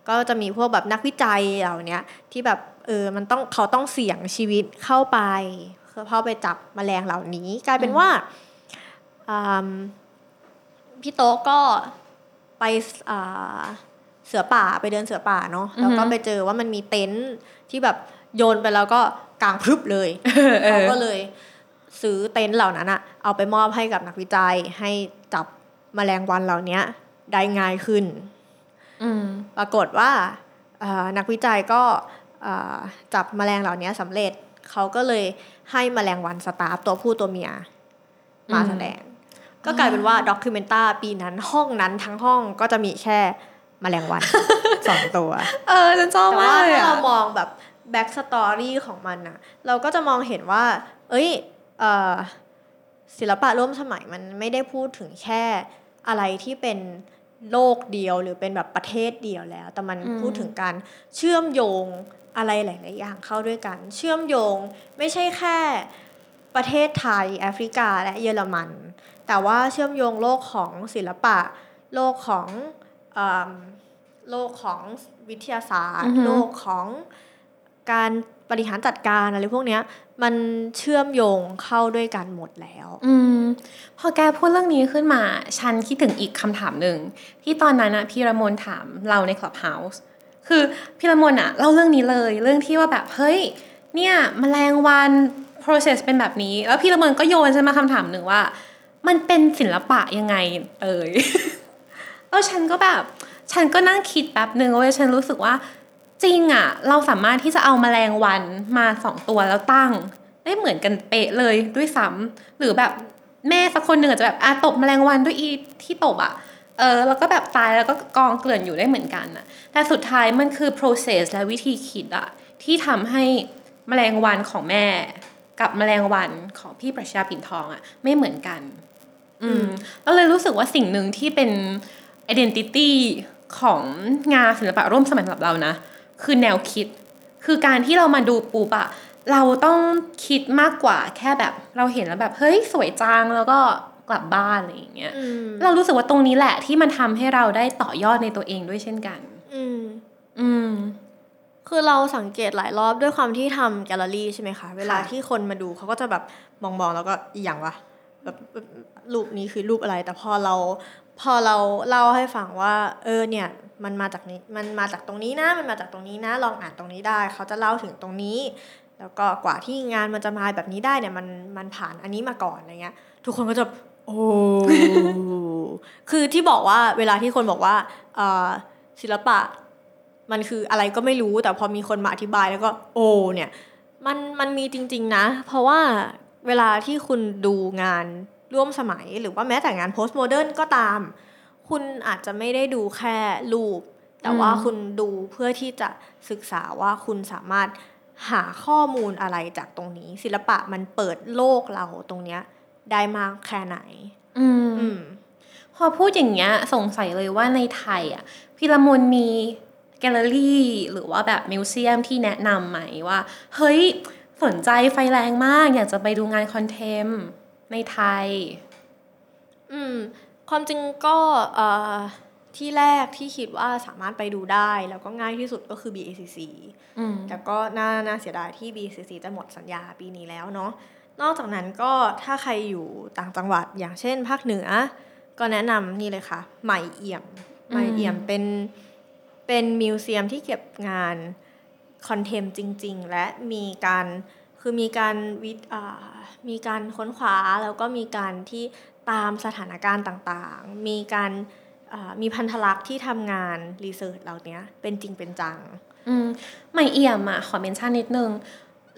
ก็จะมีพวกแบบนักวิจัยเหล่าเนี้ยที่แบบเออมันต้องเขาต้องเสี่ยงชีวิตเข้าไปเพื่อเข้าไปจับแมลงเหล่านี้ กลายเป็นว่าอืมพี่โต๊ะก็ไปอ่าเสือป่าไปเดินเสือป่าเนาะแล้วก็อือฮึไปเจอว่ามันมีเต็นท์ที่แบบโยนไปแล้วก็กางพรึบเลยเออเขาก็เลยซื้อเต็นท์เหล่านั้นอะเอาไปมอบให้กับนักวิจัยให้จับแมลงวันเหล่านี้ ได้ง่ายขึ้นอืมปรากฏว่าเอ่อนักวิจัยก็เอ่อจับแมลงเหล่านี้สำเร็จ เขาก็เลยให้แมลงวันสตาฟตัวผู้ตัวเมีย มาอืมแสดง ก็กลายเป็นว่าด็อกิเมนต้าปีนั้นห้องนั้นทั้งห้องก็จะมีแค่แมลงวันสองตัว เออฉันชอบแต่มาว่ากเลยถ้าอะเรามองแบบ backstory ของมันอะเราก็จะมองเห็นว่า เอ้ยเอ่อศิลปะร่วมสมัยมันไม่ได้พูดถึงแค่อะไรที่เป็น โลกเดียวหรือเป็นแบบประเทศเดียวแล้ว แต่มันอืมพูดถึงการเชื่อมโยงอะไรหลาย ๆ อย่างเข้าด้วยกัน เชื่อมโยงไม่ใช่แค่ประเทศไทย แอฟริกาและเยอรมัน แต่ว่าเชื่อมโยงโลกของศิลปะ โลกของเอมโลกของวิทยาศาสตอืร์อฮึโลกของการบริหารจัดการอะไรพวกเนี้ย มันเชื่อมโยงเข้าด้วยกันหมดแล้ว อืมพอแกพูดเรื่องนี้ขึ้นมา ฉันคิดถึงอีกคำถามหนึ่ง ที่ตอนนั้นอะพี่ระมนถามเราใน Clubhouse คือพี่ระมนอะเล่าเรื่องนี้เลยเรื่องที่ว่าแบบเฮ้ย เนี่ยมแมลงวัน process เป็นแบบนี้ แล้วพี่ระมนก็โยนฉันมาคำถามหนึ่งว่า มันเป็นศิลปะยังไงเอ่ยแล้วฉันก็แบบ ฉันก็นั่งคิดแป๊บหนึ่งเว้ยฉันรู้สึกว่า จริงอะเราสามารถที่จะเอาแมลงวันมาสองตัวแล้วตั้ง ได้เหมือนกันเป๊ะเลยด้วยซ้ำหรือแบบแม่สักคนหนึ่งอาจจะแบบอาตบแมลงวันด้วยอีที่ตบอะเออแล้วก็แบบตายแล้วก็กองเกลื่อนอยู่ได้เหมือนกันอะแต่สุดท้ายมันคือ process และวิธีคิดอะที่ทำให้แมลงวันของแม่ กับแมลงวันของพี่ประชาปิ่นทองอะไม่เหมือนกัน อืมแล้วเลยรู้สึกว่าสิ่งหนึ่งที่เป็น identity ของงานศิลปะร่วมสมัยสำหรับเรานะ คือแนวคิด คือการที่เรามาดูปุ๊บอะเราต้องคิดมากกว่าแค่แบบเราเห็นแล้วแบบเฮ้ยสวยจังแล้วก็กลับบ้านอะไรอย่างเงี้ยอืมเรารู้สึกว่าตรงนี้แหละที่มันทำให้เราได้ต่อยอดในตัวเองด้วยเช่นกัน อืม อืม คือเราสังเกตหลายรอบด้วยความที่ทำแกลเลอรี่ใช่ไหมคะ เวลาที่คนมาดูเขาก็จะแบบมองๆแล้วก็อีหยังวะแบบรูปนี้คือรูปอะไร แต่พอเรา พอเราเล่าให้ฟังว่า เออเนี่ย มันมาจากนี้มันมาจากตรงนี้นะ มันมาจากตรงนี้นะ ลองอ่านตรงนี้ได้ เขาจะเล่าถึงตรงนี้ แล้วก็กว่าที่งานมันจะมาแบบนี้ได้เนี่ยมันมันผ่านอันนี้มาก่อนอะไรเงี้ย ทุกคนก็จะโอ้คือที่บอกว่าเวลาที่คนบอกว่าศิลปะมันคืออะไรก็ไม่รู้แต่พอมีคนมาอธิบายแล้วก็โอ้เนี่ยมันมันมีจริง ๆนะ เพราะว่าเวลาที่คุณดูงานร่วมสมัยหรือว่าแม้แต่งานโพสต์โมเดิร์นก็ตาม คุณอาจจะไม่ได้ดูแค่รูป แต่ว่าอืมคุณดูเพื่อที่จะศึกษาว่าคุณสามารถหาข้อมูลอะไรจากตรงนี้ ศิลปะมันเปิดโลกเราตรงเนี้ย ได้มากแค่ไหน อืมอืมพอพูดอย่างเงี้ย สงสัยเลยว่าในไทยอะพิรามนมีแกลเลอรี่หรือว่าแบบมิวเซียมที่แนะนำไหมว่า เฮ้ย สนใจไฟแรงมาก อยากจะไปดูงานคอนเทมในไทย อืม ความจริงก็เอ่อที่แรกที่คิดว่าสามารถไปดูได้ แล้วก็ง่ายที่สุดก็คือ BACC อืมแต่ก็น่าน่าเสียดายที่ BACC จะหมดสัญญาปีนี้แล้วเนาะนอกจากนั้นก็ถ้าใครอยู่ต่างจังหวัดอย่างเช่น ภาคเหนือ ก็แนะนำนี่เลยค่ะใหม่เอี่ยมใหม่เอี่ยมเป็นเป็นมิวเซียมที่เก็บงานคอนเทมจริง ๆ และมีการคือมีการวิอ่ามีการค้นคว้าแล้วก็มีการที่ ตามสถานการณ์ต่างๆ มีการอ่ามีพันธลักษณ์ที่ทำงานรีเสิร์ชเหล่านี้เป็นจริงเป็นจังอืมไม่เอี่ยมอะขอเมนชั่นนิดนึง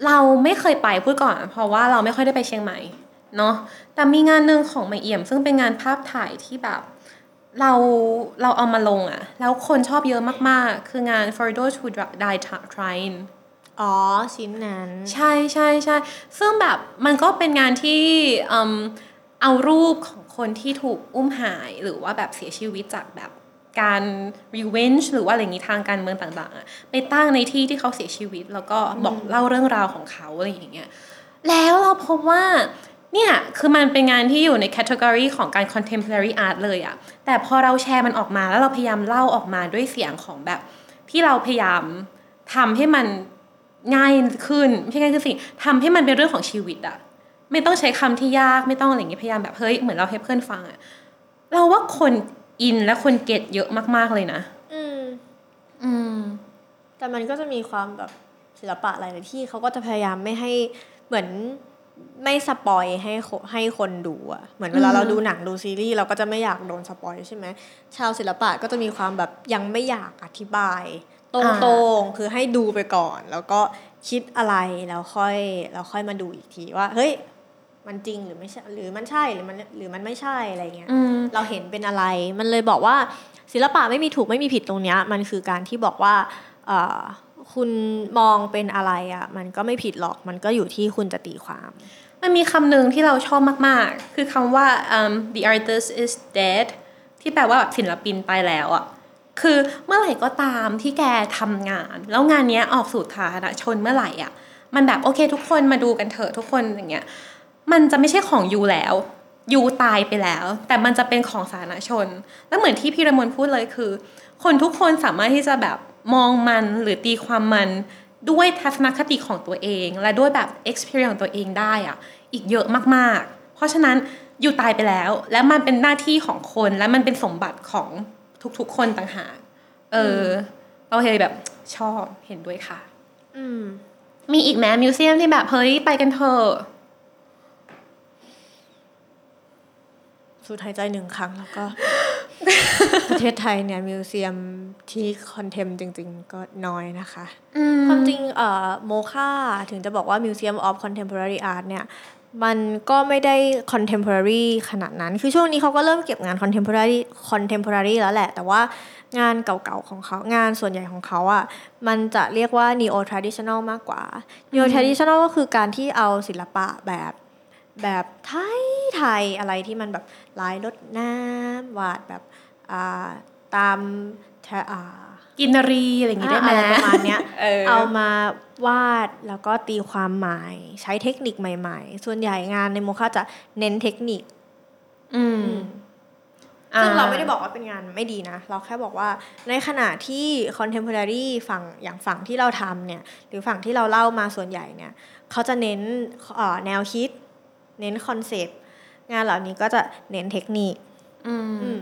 เราไม่เคยไปพูดก่อน เพราะว่าเราไม่ค่อยได้ไปเชียงใหม่เนาะแต่มีงานหนึ่งของไม่เอี่ยม ซึ่งเป็นงานภาพถ่ายที่แบบเราเราเอามาลงอะแล้วคนชอบเยอะมากๆ คืองาน for those who die trying อ๋อ ชิ้นนั้น ใช่ใช่ใช่ซึ่งแบบมันก็เป็นงานที่ เอารูปของคนที่ถูกอุ้มหายหรือว่าแบบเสียชีวิตจากแบบการ revenge หรือว่าอะไรอย่างนี้ทางการเมืองต่างๆอะไปตั้งในที่ที่เขาเสียชีวิต แล้วก็บอกเล่าเรื่องราวของเขาอะไรอย่างเงี้ยแล้วเราพบว่าเนี่ยคือมันเป็นงานที่อยู่ในแคตตากรีของการ contemporary art เลยอะแต่พอเราแชร์มันออกมาแล้วเราพยายามเล่าออกมาด้วยเสียงของแบบ ที่เราพยายามทำให้มันง่ายขึ้นไม่ใช่ง่ายขึ้นสิทำให้มันเป็นเรื่องของชีวิตอะ ไม่ต้องใช้คำที่ยากไม่ต้องอะไรอย่างเงี้ยพยายามแบบเฮ้ยเหมือนเราให้เพื่อนฟังอะเราว่าคนอินและคน get เยอะมาก ๆเลยนะ อืม อืม แต่มันก็จะมีความแบบศิลปะหลายๆที่เขาก็จะพยายามไม่ให้เหมือนไม่ spoil ให้คให้คนดูอะเหมือนเวลาอืมเราดูหนังดูซีรีส์เราก็จะไม่อยากโดน spoil ใช่ไหมชาวศิลปะก็จะมีความแบบยังไม่อยากอธิบาย ตรงๆคือให้ดูไปก่อน แล้วก็คิดอะไรแล้วค่อยแล้วค่อยมาดูอีกทีว่า เฮ้ย มันจริงหรือไม่ใช่หรือมันใช่หรือมันหรือมันไม่ใช่อะไรเงี้ยอืมเราเห็นเป็นอะไร มันเลยบอกว่าศิลปะไม่มีถูกไม่มีผิดตรงเนี้ย มันคือการที่บอกว่าเอ่อคุณมองเป็นอะไรอะ่ะ มันก็ไม่ผิดหรอกมันก็อยู่ที่คุณจะตีความ มันมีคำหนึ่งที่เราชอบมาก ๆ คือคำว่า um, the artist is dead ที่แปลว่าแบบศิลปินไปแล้วอะคือเมื่อไหร่ก็ตามที่แกทำงาน แล้วงานเนี้ยออกสู่สาธารณชนเมื่อไหร่อะมันแบบโอเค ทุกคนมาดูกันเถอะทุกคนอย่างเงี้ย มันจะไม่ใช่ของยูแล้วยูตายไปแล้ว แต่มันจะเป็นของสาธารณชน แล้วเหมือนที่พี่ระมนพูดเลยคือ คนทุกคนสามารถที่จะแบบมองมันหรือตีความมันด้วยทัศนคติของตัวเอง และด้วยแบบ experience ของตัวเองได้อะอีกเยอะมากๆ เพราะฉะนั้นยูตายไปแล้ว และมันเป็นหน้าที่ของคนและมันเป็นสมบัติของทุกๆคนต่างหากเออเราเลยแบบชอบเห็นด้วยค่ะ อืมมีอีกแม้มิวเซียมที่แบบเฮ้ยไปกันเถอะ สูดหายใจหนึ่งครั้งแล้วก็ ประเทศไทยเนี่ยมิวเซียมที่คอนเทมจริง ๆ ก็น้อยนะคะความจริงเอ่อโมคาถึงจะบอกว่า Museum of Contemporary Art เนี่ยมันก็ไม่ได้ contemporary ขนาดนั้น คือช่วงนี้เขาก็เริ่มเก็บงาน contemporary contemporary แล้วแหละ แต่ว่างานเก่าๆของเขา งานส่วนใหญ่ของเขาอะ่ะ มันจะเรียกว่า neo traditional มากกว่า neo traditional ก็คือการที่เอาศิลปะแบบแบบไทยไทยอะไรที่มันแบบ ลายรดน้ำวาดแบบอ่าตามแทอ่ากินนารีอะไรอย่างงี้ได้ไหมอะไรประมาณเนี้ยเออเอามาวาดแล้วก็ตีความหมายใช้เทคนิคใหม่ ๆ ส่วนใหญ่งานในโมฆะจะเน้นเทคนิค อืมซึ่งเราไม่ได้บอกว่าเป็นงานไม่ดีนะ เราแค่บอกว่าในขณะที่ contemporary ฝั่งอย่างฝั่งที่เราทำเนี่ย หรือฝั่งที่เราเล่ามาส่วนใหญ่เนี่ย เขาจะเน้นเอ่อแนวคิด เน้นคอนเซปต์ งานเหล่านี้ก็จะเน้นเทคนิคอืมอืม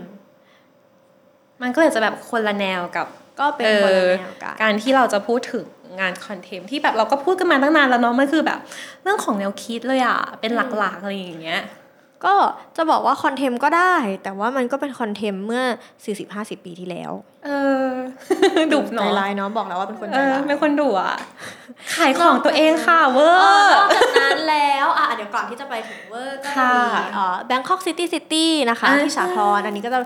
มันก็เลยจะแบบคนละแนวกับก็เป็นคนละแนวกันการที่เราจะพูดถึงงานคอนเทมที่แบบเราก็พูดกันมาตั้งนานแล้วเนาะมันคือแบบ เรื่องของแนวคิดเลยอะเป็นหลักๆอะไรอย่างเงี้ยก็จะบอกว่าคอนเทมก็ได้ แต่ว่ามันก็เป็นคอนเทมเมื่อ 40-50 ปีที่แล้ว เออดุใจเนาะร้ายเนาะบอกแล้วว่าเป็นคนเอใจอร้ายเป็นคนดุอะขายของตัวเองค่ะเวอเออร์นอกจากนั้นแล้วอะเดี๋ยวก่อนที่จะไปถึงเวอร์ก็จะมีค่ะเอ่อ Bangkok City City นะคะอ่าที่สาทรอันนี้ก็จะ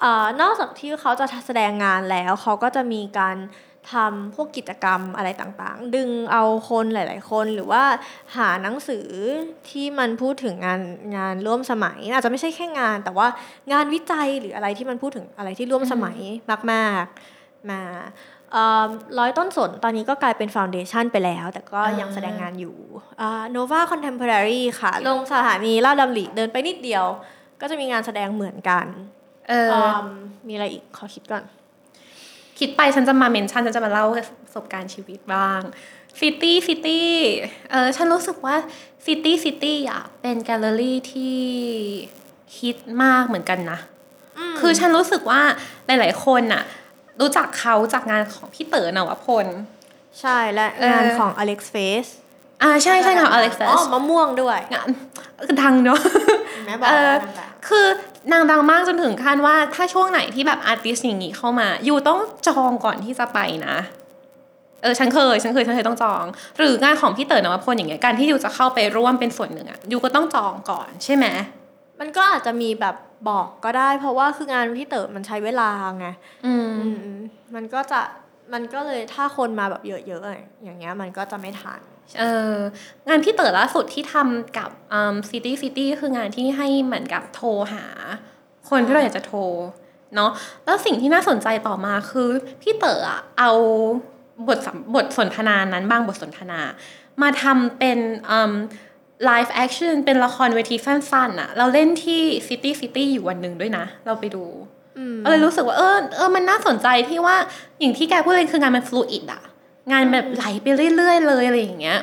เอ่อนอกจากที่เขาจะแสดงงานแล้ว เขาก็จะมีการทำพวกกิจกรรมอะไรต่างๆ ดึงเอาคนหลาย ๆ คนหรือว่าหาหนังสือที่มันพูดถึงงานงานร่วมสมัย อาจจะไม่ใช่แค่งาน แต่ว่างานวิจัยหรืออะไรที่มันพูดถึงอะไรที่ร่วมสมัยมากๆมาเอ่อร้อยต้นสนตอนนี้ก็กลายเป็นฟ u วเดชันไปแล้ว แต่ก็ยังแสดงงานอยู่โนวาคอนเทม p o r a r y ค่ะ ลงสถานีลาดดำริเดินไปนิดเดียว ก็จะมีงานแสดงเหมือนกันเออเอิ่มมีอะไรอีกขอคิดก่อน คิดไปฉันจะมา mention ฉันจะมาเล่าประสบการณ์ชีวิตบ้าง City City เออฉันรู้สึกว่า City City อะเป็นแกลเลอรี่ที่ฮิตมากเหมือนกันนะ คือฉันรู้สึกว่าหลาย ๆ คนน่ะ รู้จักเขาจากงานของพี่เต๋อนวพล ใช่และเอองานของ Alex Face อ่าใช่ใช่ค่ะ Alex อ๋อมะม่วงด้วยงานคือดังเนาะแม่บอกเออนั่นแหละคือนางดังมากจนถึงขั้นว่าถ้าช่วงไหนที่แบบอาร์ติสต์อย่างงี้เข้ามาอยู่ต้องจองก่อนที่จะไปนะ เออฉันเคยฉันเคยฉันเคยต้องจอง หรืองานของพี่เต๋อนวพลอย่างเงี้ยการที่อยู่จะเข้าไปร่วมเป็นส่วนหนึ่งอะอยู่ก็ต้องจองก่อนใช่ไหมมันก็อาจจะมีแบบบอกก็ได้ เพราะว่าคืองานพี่เต๋อมันใช้เวลาไงอืมอืมมันก็จะมันก็เลยถ้าคนมาแบบเยอะๆอะอย่างเงี้ย มันก็จะไม่ทัน เอองานพี่เต๋อล่าสุดที่ทำกับอืม City City คืองานที่ให้เหมือนกับโทรหา คนที่เราอยากจะโทรเนาะแล้วสิ่งที่น่าสนใจต่อมาคือพี่เต๋ออะเอาบทสัมบทสนทนานั้นบางบทสนทนา มาทำเป็นอืม live action เป็นละครเวทีสั้นๆอะเราเล่นที่ City City อยู่วันหนึ่งด้วยนะ เราไปดูอืมก็เลยรู้สึกว่าเออเออมันน่าสนใจที่ว่าอย่างที่แกพูดเลยคืองานมันฟลูอิดอะ งานแบบไหลไปเรื่อย ๆ เลยอะไรอย่างเงี้ย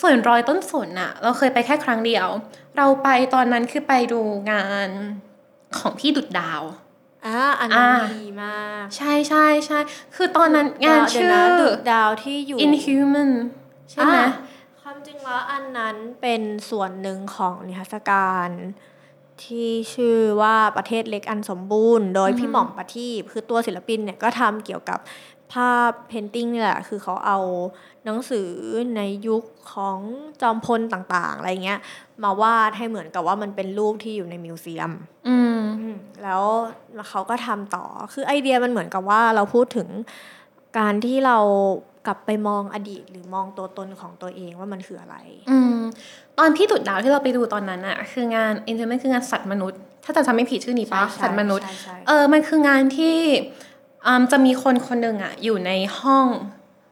ส่วนรอยต้นสนอะเราเคยไปแค่ครั้งเดียว เราไปตอนนั้นคือไปดูงานของพี่ดุดดาวอ่าอันนั้นอ่าดีมาก ใช่ใช่ใช่คือตอนนั้นงานเดี๋ยวชื่อนะดุดดาวที่อยู่ Inhuman ใช่ไหมอ่าความจริงแล้วอันนั้นเป็นส่วนหนึ่งของนิทรรศการที่ชื่อว่าประเทศเล็กอันสมบูรณ์ โดยพี่หม่อมประทีปคือตัวศิลปินเนี่ยก็ทำเกี่ยวกับ ภาพ painting นี่แหละ คือเขาเอาหนังสือในยุคของจอมพลต่างๆ อะไรเงี้ย มาวาดให้เหมือนกับว่ามันเป็นรูปที่อยู่ใน museum อืมอืม แล้วเขาก็ทำต่อ คือไอเดียมันเหมือนกับว่าเราพูดถึงการที่เรากลับไปมองอดีตหรือมองตัวตนของตัวเองว่ามันคืออะไร อืม ตอนพี่ดุจดาวที่เราไปดูตอนนั้นอะคืองาน Inhuman คืองานสัตว์มนุษย์ ถ้าจะจำไม่ผิดชื่อนี้ปะใช่ใช่สัตว์มนุษย์ใช่ใช่เออ มันคืองานที่อืม จะมีคนคนหนึ่งอะอยู่ในห้อง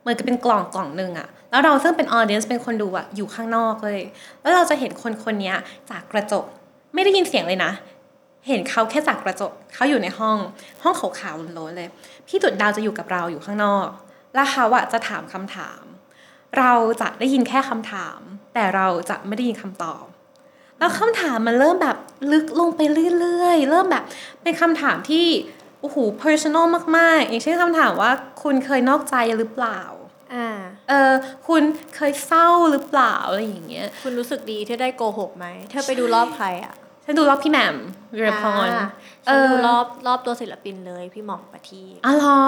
เหมือนกับเป็นกล่องกล่องหนึ่งอะแล้วเราซึ่งเป็นออเดียนเป็นคนดูอะอยู่ข้างนอกเลย แล้วเราจะเห็นคนคนนี้จากกระจก ไม่ได้ยินเสียงเลยนะ เห็นเขาแค่จากกระจกเขาอยู่ในห้อง ห้องขาวๆโล้นๆเลย พี่ตุดดาวจะอยู่กับเราอยู่ข้างนอก แล้วเขาอะจะถามคำถาม เราจะได้ยินแค่คำถาม แต่เราจะไม่ได้ยินคำตอบแล้วคำถามมันเริ่มแบบลึกลงไปเรื่อยๆ เริ่มแบบเป็นคำถามที่ โอ้โห personal มาก ๆ อย่างเช่นคำถามว่าคุณเคยนอกใจหรือเปล่าอ่าเออคุณเคยเศร้าหรือเปล่าอะไรอย่างเงี้ย คุณรู้สึกดีที่ได้โกหกไหมเธอไปดูรอบใครอะฉันดูรอบพี่แหม่มวิรพรอ่าเอฉันอดูรอบรอบตัวศิลปินเลยพี่หม่อมประทีปอ๋อเหรอ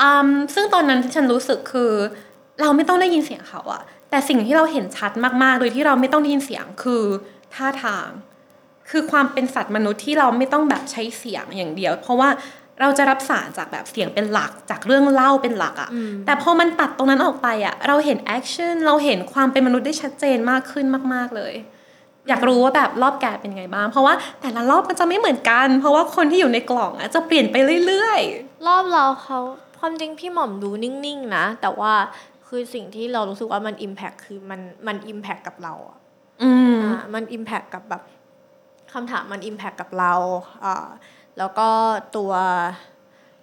อืมซึ่งตอนนั้นที่ฉันรู้สึกคือ เราไม่ต้องได้ยินเสียงเขาอะแต่สิ่งที่เราเห็นชัดมากๆ โดยที่เราไม่ต้องได้ยินเสียงคือท่าทาง คือความเป็นสัตว์มนุษย์ที่เราไม่ต้องแบบใช้เสียงอย่างเดียว เพราะว่าเราจะรับสารจากแบบเสียงเป็นหลักจากเรื่องเล่าเป็นหลักอะแต่พอมันตัดตรงนั้นออกไปอะเราเห็น action เราเห็นความเป็นมนุษย์ได้ชัดเจนมากขึ้นมาก ๆเลย อยากรู้ว่าแบบรอบแกเป็นไงบ้าง เพราะว่าแต่ละรอบมันจะไม่เหมือนกัน เพราะว่าคนที่อยู่ในกล่องอะจะเปลี่ยนไปเรื่อยๆ รอบเราเขาความจริงพี่หม่อมดูนิ่งๆนะ แต่ว่าคือสิ่งที่เรารู้สึกว่ามันอิมแพคคือมันมันอิมแพคกับเราอะอืมอ่ามันอิมแพคกับแบบ คำถามมันอิมแพคกับเราอ่าแล้วก็ตัว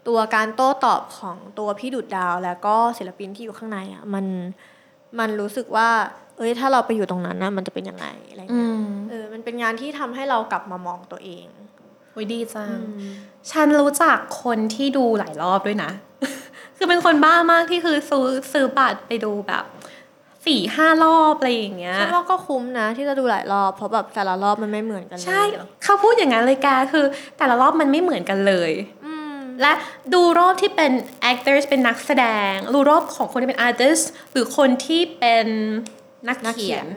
ตัวการโต้ตอบของตัวพี่ดุดดาว แล้วก็ศิลปินที่อยู่ข้างในอะมันมันรู้สึกว่า เอ้ยถ้าเราไปอยู่ตรงนั้นนะมันจะเป็นยังไงอะไรอืเงี้ยมเออมันเป็นงานที่ทำให้เรากลับมามองตัวเองโอ้ยดีจังฉันรู้จักคนที่ดูหลายรอบด้วยนะ คือเป็นคนบ้ามากที่คือซื้อซื้อบัตรไปดูแบบ สี่ห้ารอบอะไรอย่างเงี้ยฉันว่าก็คุ้มนะที่จะดูหลายรอบเพราะแบบแต่ละรอบมันไม่เหมือนกันเลยใช่เขาพูดอย่างนั้นเลยแกคือ แต่ละรอบมันไม่เหมือนกันเลยอืมและดูรอบที่เป็น actors เป็นนักแสดง ดูรอบของคนที่เป็น artist หรือคนที่เป็นนักนักเขีเขียยนน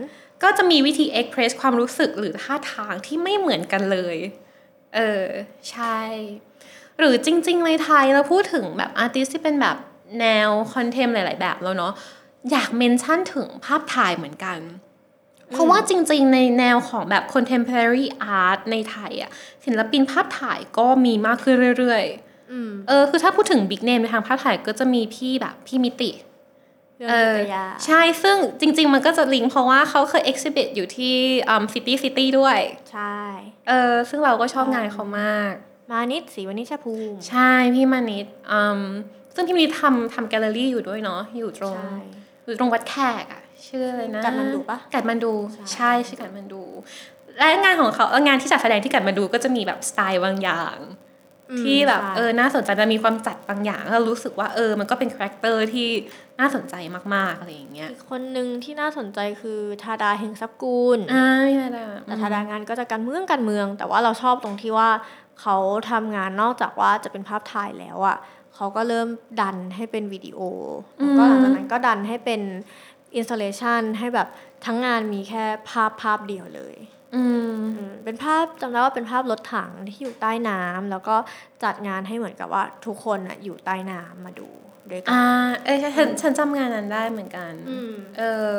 ก็จะมีวิธี express ความรู้สึกหรือท่าทางที่ไม่เหมือนกันเลย เออ ใช่ หรือจริงๆในไทยเราพูดถึงแบบ artist ที่เป็นแบบแนว contemp หลาย ๆ แบบแล้วเนาะ อยาก mention ถึงภาพถ่ายเหมือนกัน เพราะว่าจริงๆ ในแนวของแบบ contemporary art ในไทยอะศิลปินภาพถ่ายก็มีมากขึ้นเรื่อยๆอืมเออคือถ้าพูดถึง big name ในทางภาพถ่ายก็จะมีพี่แบบพี่มิติเรื่องเอจิอตยาใช่ซึ่งจริง ๆ มันก็จะลิงก์เพราะว่าเขาเคย exhibit อยู่ที่อืม CityCity ด้วย ใช่เออซึ่งเราก็ชอบงานเขามากอมานิต ศรีวณิชภูมิ ใช่พี่มานิตอืมซึ่งพี่มานิตทำทำแกลเลอรี่อยู่ด้วยเนาะอยู่ตรงใช่ อยู่ตรงวัดแขกอะชื่ออะไรนะกาฐมาณฑุปะกาฐมาณฑุใช่ใช่ชื่อกาฐมาณฑุ และงานของเขาเอองานที่จัดแสดงที่กาฐมาณฑุก็จะมีแบบสไตล์บางอย่าง ที่แบบใช่เออน่าสนใจจะมีความจัดบางอย่างแล้วรู้สึกว่าเออ มันก็เป็น character ที่น่าสนใจมากๆอะไรอย่างเงี้ยอีกคนหนึ่งที่น่าสนใจคือทาดาเฮงซับกูลอ่าไม่ได้แต่ทาดางานก็จะการเมืองการเมือง แต่ว่าเราชอบตรงที่ว่าเขาทำงานนอกจากว่าจะเป็นภาพถ่ายแล้วอะ เขาก็เริ่มดันให้เป็นวิดีโอแล้วก็หลังจากนั้นก็ดันให้เป็นอินส l เลชันให้แบบทั้งงานมีแค่ภาพภาพเดียวเลยอืมอืมเป็นภาพจำได้ว่าเป็นภาพรถถังที่อยู่ใต้น้ำแล้วก็จัดงานให้เหมือนกับว่าทุกคนอะอยู่ใต้น้ำมาดูด้วยกัอ่าเออฉันฉันจำงานนั้นได้เหมือนกันอืมเออ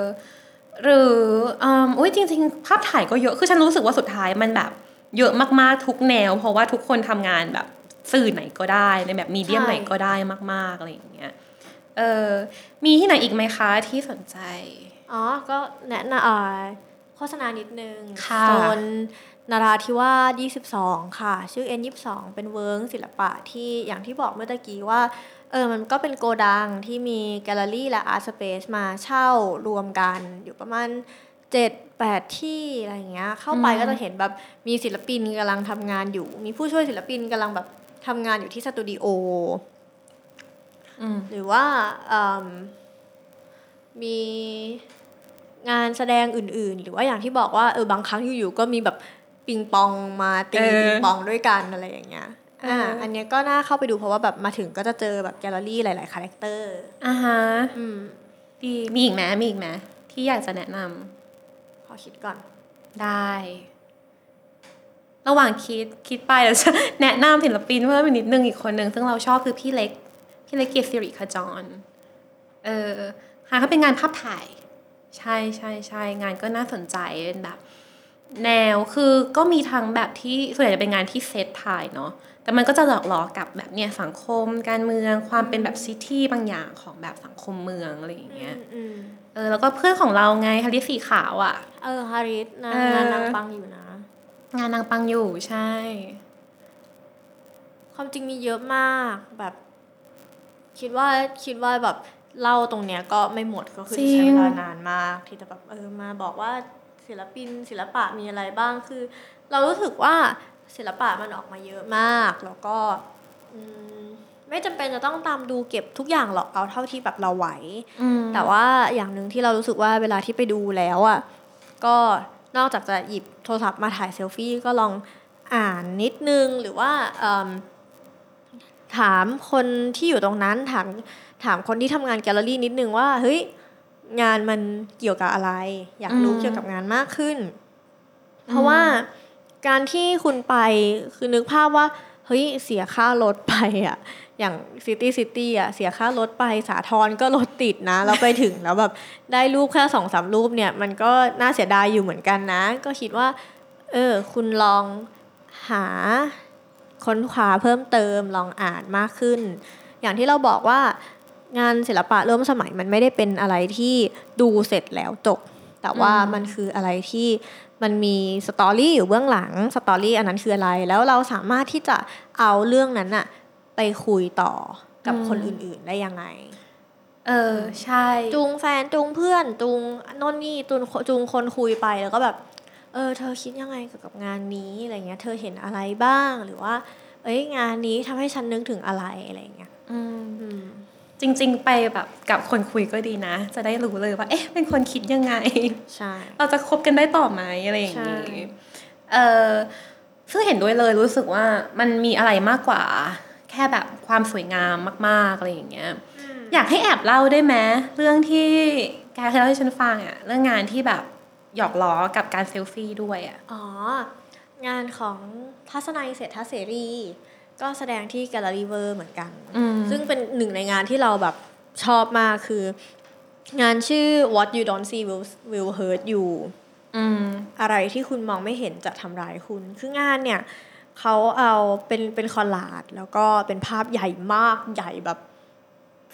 หรืออืมอุ้ยจริง ๆ ภาพถ่ายก็เยอะคือฉันรู้สึกว่าสุดท้ายมันแบบเยอะมากๆทุกแนว เพราะว่าทุกคนทำงานแบบ สื่อไหนก็ได้ในแบบมีเดียมใช่ไหนก็ได้มากๆอะไรอย่างเงี้ยเออมีที่ไหนอีกไหมคะที่สนใจ อ๋อ ก็แนะนำอ่าโฆษณานิดนึงค่ะโซนนาราธิวาส22 ค่ะ ชื่อ N22 เป็นเวิ้งศิลปะที่อย่างที่บอกเมื่อตะกี้ว่าเออมันก็เป็นโกดังที่มีแกลเลอรี่และ art space มาเช่ารวมกันอยู่ประมาณ7 8ที่อะไรอย่างเงี้ยเข้าไปก็จะเห็นแบบมีศิลปินกำลังทำงานอยู่ มีผู้ช่วยศิลปินกำลังแบบ ทำงานอยู่ที่สตูดิโออืมหรือว่าเอิ่มมีงานแสดงอื่นๆ หรือว่าอย่างที่บอกว่าเออบางครั้งอยู่ๆก็มีแบบปิงปองมาตีเออปิงปองด้วยกันอะไรอย่างเงี้ยอ่าเอออัอันเนี้ยก็น่าเข้าไปดูเพราะว่าแบบมาถึงก็จะเจอแบบแกลเลอรี่หลายๆ characterอ่าฮะอืมดีมีอีกไหมมีอีกไหมที่อยากจะแนะนำขอคิดก่อนได้ ระหว่างคิดคิดไปเดี๋ยวจะแนะนำศิลปินเพิ่มอีกนิดนึงอีกคนหนึ่งซึ่งเราชอบคือพี่เล็ก พี่เล็กเกียรติสิริขจรเออค่ะเขาเป็นงานภาพถ่าย ใช่ใช่ใช่งานก็น่าสนใจเป็นแบบ แนวคือก็มีทั้งแบบที่ส่วนใหญ่จะเป็นงานที่เซตถ่ายเนาะแต่มันก็จะหลอกล้อกับแบบเนี่ยสังคม การเมืองความเป็นแบบซิตี้บางอย่างของแบบสังคมเมืองอะไรอย่างเงี้ยอืมเออแล้วก็เพื่อนของเราไงฮาริสีขาวอะ เออฮาริสนะเอองานนางปังอยู่นะ งานนางปังอยู่ใช่ ความจริงมีเยอะมากแบบ คิดว่าคิดว่าแบบเล่าตรงเนี้ยก็ไม่หมดก็คือจริใช้งเวลานานมาก ที่จะแบบเออมาบอกว่าศิลปินศิลปะมีอะไรบ้างคือ เรารู้สึกว่าศิลปะมันออกมาเยอะมาก แล้วก็อืมไม่จำเป็นจะต้องตามดูเก็บทุกอย่างหรอกเอาเท่าที่แบบเราไหวอืมแต่ว่าอย่างหนึ่งที่เรารู้สึกว่าเวลาที่ไปดูแล้วอะก็ นอกจากจะหยิบโทรศัพท์มาถ่ายเซลฟี่ก็ลองอ่านนิดนึงหรือว่าเอิ่มถามคนที่อยู่ตรงนั้นถามถามคนที่ทำงานแกลเลอรี่นิดนึงว่าเฮ้ยงานมันเกี่ยวกับอะไร อยากรู้อืมเกี่ยวกับงานมากขึ้น เพราะว่าการที่คุณไปคือนึกภาพว่า เฮ้ยเสียค่ารถไปอะ อย่างซิตี้ซิตี้อะเสียค่ารถไปสาทรก็รถติดนะแล้วไปถึงแล้วแบบได้รูปแค่สองสามรูปเนี่ย มันก็น่าเสียดายอยู่เหมือนกันนะ ก็คิดว่า เออ คุณลองหาค้นคว้าเพิ่มเติมลองอ่านมากขึ้น อย่างที่เราบอกว่างานศิลปะร่วมสมัยมันไม่ได้เป็นอะไรที่ดูเสร็จแล้วจบแต่ว่าอืมมันคืออะไรที่มันมีสตอรี่อยู่เบื้องหลังสตอรี่อันนั้นคืออะไร แล้วเราสามารถที่จะเอาเรื่องนั้นอะ ไปคุยต่อกับคนอื่นๆได้ยังไง เออใช่ จูงแฟนจูงเพื่อนจูงโน่นนี่จูงจูงคนคุยไปแล้วก็แบบ เออ เธอคิดยังไงเกี่ยวกับงานนี้อะไรเงี้ย เธอเห็นอะไรบ้างหรือว่า เอ้ยงานนี้ทำให้ฉันนึกถึงอะไรอะไรเงี้ยอืมอืมจริง ๆ ไปแบบกับคนคุยก็ดีนะ จะได้รู้เลยว่า เอ๊ะ เป็นคนคิดยังไง ใช่ เราจะคบกันได้ต่อไหมอะไรอย่างใช่นี้ เออซึ่งเห็นด้วยเลยรู้สึกว่ามันมีอะไรมากกว่าแค่แบบความสวยงามมาก ๆ อะไรอย่างเงี้ยอยากให้แอบเล่าได้ไหมเรื่องที่แกเคยเล่าให้ฉันฟังอะเรื่องงานที่แบบหยอกล้อกับการเซลฟี่ด้วยอะอ๋อ งานของทัศนัยเศรษฐเสรี ก็แสดงที่แกลเลอรี่เวอร์เหมือนกันอืมซึ่งเป็นหนึ่งในงานที่เราแบบชอบมากคืองานชื่อ What You Don't See Will Will Hurt You อืมอะไรที่คุณมองไม่เห็นจะทำร้ายคุณ คืองานเนี่ย เขาเอาเป็นเป็นคอลลาดแล้วก็เป็นภาพใหญ่มากใหญ่แบบ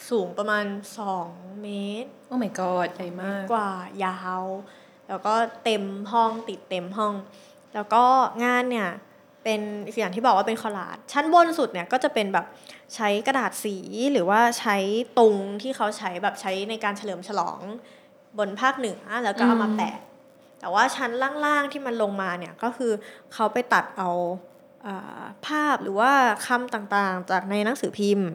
สูงประมาณ 2 เมตร โอ้ my god ใหญ่มากกว่ายาว แล้วก็เต็มห้องติดเต็มห้อง แล้วก็งานเนี่ยเป็นคืออย่างที่บอกว่าเป็นคอลลาจชั้นบนสุดเนี่ยก็จะเป็นแบบใช้กระดาษสีหรือว่าใช้ตุงที่เขาใช้แบบใช้ในการเฉลิมฉลองบนภาคเหนือแล้วก็เอามาแปะแต่ว่าชั้นล่างๆที่มันลงมาเนี่ยก็คือเขาไปตัดเอาอา ภาพหรือว่าคำต่างๆ จากในหนังสือพิมพ์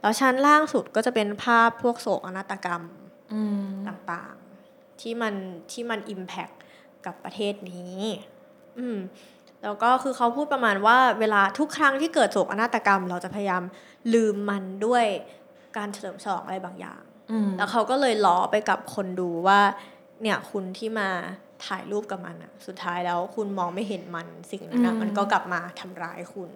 แล้วชั้นล่างสุดก็จะเป็นภาพพวกโศกนาฏกรรมอืมต่างๆ ที่มันที่มันอิมแพคกับประเทศนี้ อืมแล้วก็คือเขาพูดประมาณว่าเวลาทุกครั้งที่เกิดโศกนาฏกรรม เราจะพยายามลืมมันด้วยการเฉลิมฉลองอะไรบางอย่างอืมแล้วเขาก็เลยล้อไปกับคนดูว่า เนี่ยคุณที่มา ถ่ายรูปกับมันอะสุดท้ายแล้วคุณมองไม่เห็นมันสิ่งนั้นอะมันก็กลับมาทำร้ายคุณ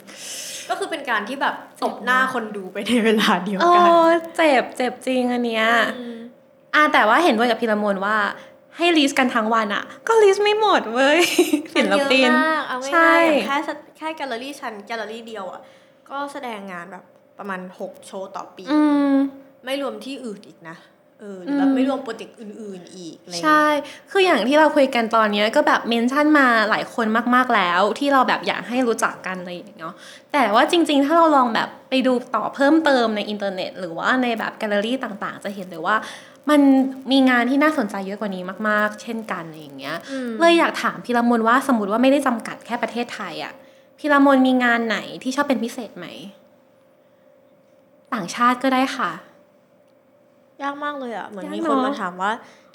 ก็คือเป็นการที่แบบตบหน้าคนดูไปในเวลาเดียวโอ้กันเจ็บเจ็บจริงอันเนี้ยอืมอ่าแต่ว่าเห็นด้วยกับพิรมนว่าให้ list กันทั้งวันอะก็ list ไม่หมดเว้ยศิลปินมันเยอะมากเอาใช่ง่ายๆอย่างแค่สแค่แกลเลอรี่ชั้นแกลเลอรี่เดียวอะก็แสดงงานแบบประมาณ6โชว์ต่อปีอืมไม่รวมที่อื่นอีกนะ เออหรือแบบอืมไม่รวมโปรเจกต์อื่น ๆ อีกอะไรอย่างใช่เงี้ยคืออย่างที่เราคุยกันตอนเนี้ยก็แบบ mention มาหลายคนมากๆแล้ว ที่เราแบบอยากให้รู้จักกันอะไรอย่างเงี้ยเนาะแต่ว่าจริง ๆ ถ้าเราลองแบบไปดูต่อเพิ่มเติมในอินเทอร์เน็ต หรือว่าในแบบแกลเลอรี่ต่างๆ จะเห็นเลยว่ามันมีงานที่น่าสนใจเยอะกว่านี้มาก ๆ เช่นกันอะไรอย่างเงี้ยอืมเลยอยากถามพิรมนว่าสมมติว่าไม่ได้จำกัดแค่ประเทศไทยอะพิรมนมีงานไหนที่ชอบเป็นพิเศษไหม ต่างชาติก็ได้ค่ะ ยากมากเลยอะ เหมือนยากมีเนคนอะมาถามว่า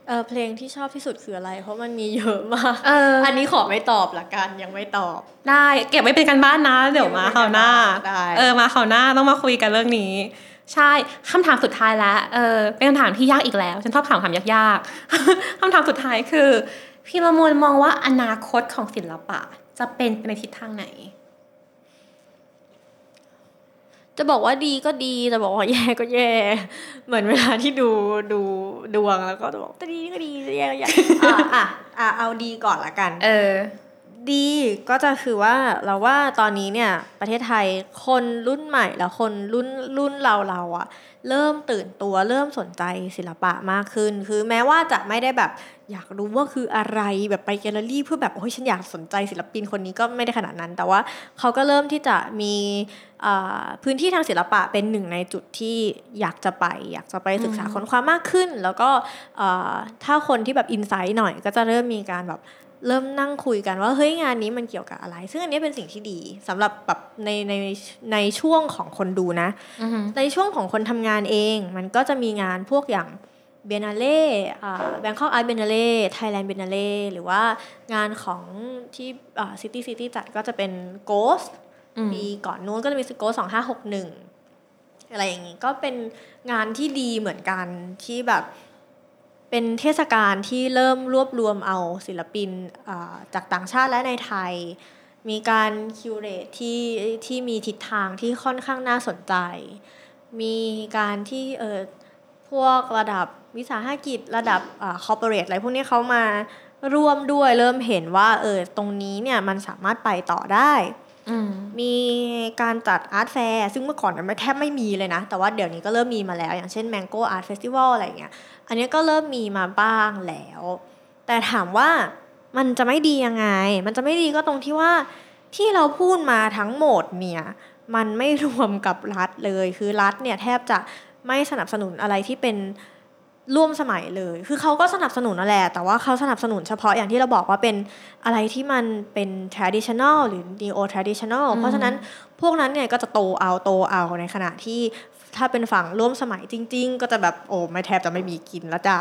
เออเพลงที่ชอบที่สุดคืออะไร เพราะมันมีเยอะมากเอออันนี้ขอไม่ตอบละกันยังไม่ตอบ ได้เก็บไว้เป็นกันบ้านนะ เดี๋ยวมาคราวหน้าได้เออมาคราวหน้าต้องมาคุยกันเรื่องนี้ ใช่คำถามสุดท้ายแล้วเออเป็นคำถามที่ยากอีกแล้ว ฉันชอบถามคำยากๆคำถามสุดท้ายคือ พี่ละมวลมองว่าอนาคตของศิลปะจะเป็นไปในทิศทางไหน จะบอกว่าดีก็ดีจะบอกว่าแย่ก็แย่ เหมือนเวลาที่ดูดูดวงแล้วก็จะบอกจะดีก็ดีจะแย่ก็แย่อะอะอะเอาดีก่อนละกัน เออ ดีก็จะคือว่าเราว่าตอนนี้เนี่ย ประเทศไทยคนรุ่นใหม่แล้วคนรุ่นรุ่นเราเราอะ เริ่มตื่นตัวเริ่มสนใจศิลปะมากขึ้น คือแม้ว่าจะไม่ได้แบบอยากรู้ว่าคืออะไรแบบไปแกลเลอรี่เพื่อแบบโอ้ยฉันอยากสนใจศิลปินคนนี้ก็ไม่ได้ขนาดนั้น แต่ว่าเขาก็เริ่มที่จะมีอ่าพื้นที่ทางศิลปะเป็นหนึ่งในจุดที่อยากจะไป อยากจะไปศึกษาค้นคว้ามากขึ้น แล้วก็อ่าถ้าคนที่แบบอินไซต์หน่อยก็จะเริ่มมีการแบบ เริ่มนั่งคุยกันว่าเฮ้ยงานนี้มันเกี่ยวกับอะไร ซึ่งอันนี้เป็นสิ่งที่ดีสำหรับแบบในในในช่วงของคนดูนะอือหือในช่วงของคนทำงานเอง มันก็จะมีงานพวกอย่าง Biennale Bangkok Art Biennale Thailand Biennale หรือว่างานของที่ CityCity จัดก็จะเป็น Ghost อืมปีก่อนนู้นก็จะมี Ghost สองห้าหกหนึ่งอะไรอย่างงี้ก็เป็นงานที่ดีเหมือนกันที่แบบ เป็นเทศกาลที่เริ่มรวบรวมเอาศิลปินอ่าจากต่างชาติและในไทย มีการ curate ที่ที่มีทิศทางที่ค่อนข้างน่าสนใจ มีการที่เออพวกระดับวิสาหกิจระดับ corporate อะไรพวกนี้เขามาร่วมด้วยเริ่มเห็นว่าเออตรงนี้เนี่ยมันสามารถไปต่อได้อืมมีการจัด art fair ซึ่งเมื่อก่อนมันแทบไม่มีเลยนะ แต่ว่าเดี๋ยวนี้ก็เริ่มมีมาแล้ว อย่างเช่น Mango Art Festival อะไรอย่างเงี้ย อันนี้ก็เริ่มมีมาบ้างแล้ว แต่ถามว่ามันจะไม่ดียังไง มันจะไม่ดีก็ตรงที่ว่าที่เราพูดมาทั้งหมดเนี่ยมันไม่รวมกับรัฐเลยคือรัฐเนี่ยแทบจะไม่สนับสนุนอะไรที่เป็นร่วมสมัยเลย คือเขาก็สนับสนุนนั่นแหละ แต่ว่าเขาสนับสนุนเฉพาะอย่างที่เราบอกว่าเป็นอะไรที่มันเป็น traditional หรือ neo traditional เพราะฉะนั้นพวกนั้นเนี่ยก็จะโตเอาโตเอาในขณะที่ ถ้าเป็นฝั่งร่วมสมัยจริง ๆ ก็จะแบบโอ้ไม่แทบจะไม่มีกินแล้วจ้า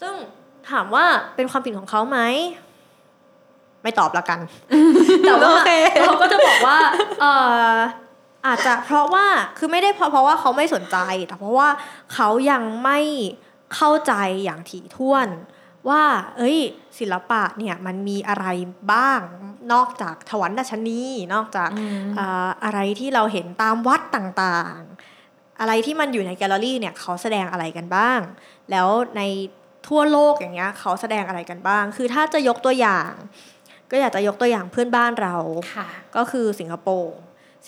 ซึ่งถามว่าเป็นความผิดของเขาไหมไม่ตอบละกัน แต่ว่าโอเคเขาก็จะบอกว่าเอออาจจะเพราะว่าคือไม่ได้เพราะเพราะว่าเขาไม่สนใจ แต่เพราะว่าเขายังไม่เข้าใจอย่างถี่ถ้วน ว่า เอ้ย ศิลปะเนี่ยมันมีอะไรบ้างนอกจากถวันดัชนีนอกจากอืมอ่าอะไรที่เราเห็นตามวัดต่างๆ อะไรที่มันอยู่ในแกลเลอรี่เนี่ยเขาแสดงอะไรกันบ้าง แล้วในทั่วโลกอย่างเงี้ยเขาแสดงอะไรกันบ้าง คือถ้าจะยกตัวอย่าง ก็อยากจะยกตัวอย่างเพื่อนบ้านเราค่ะก็คือสิงคโปร์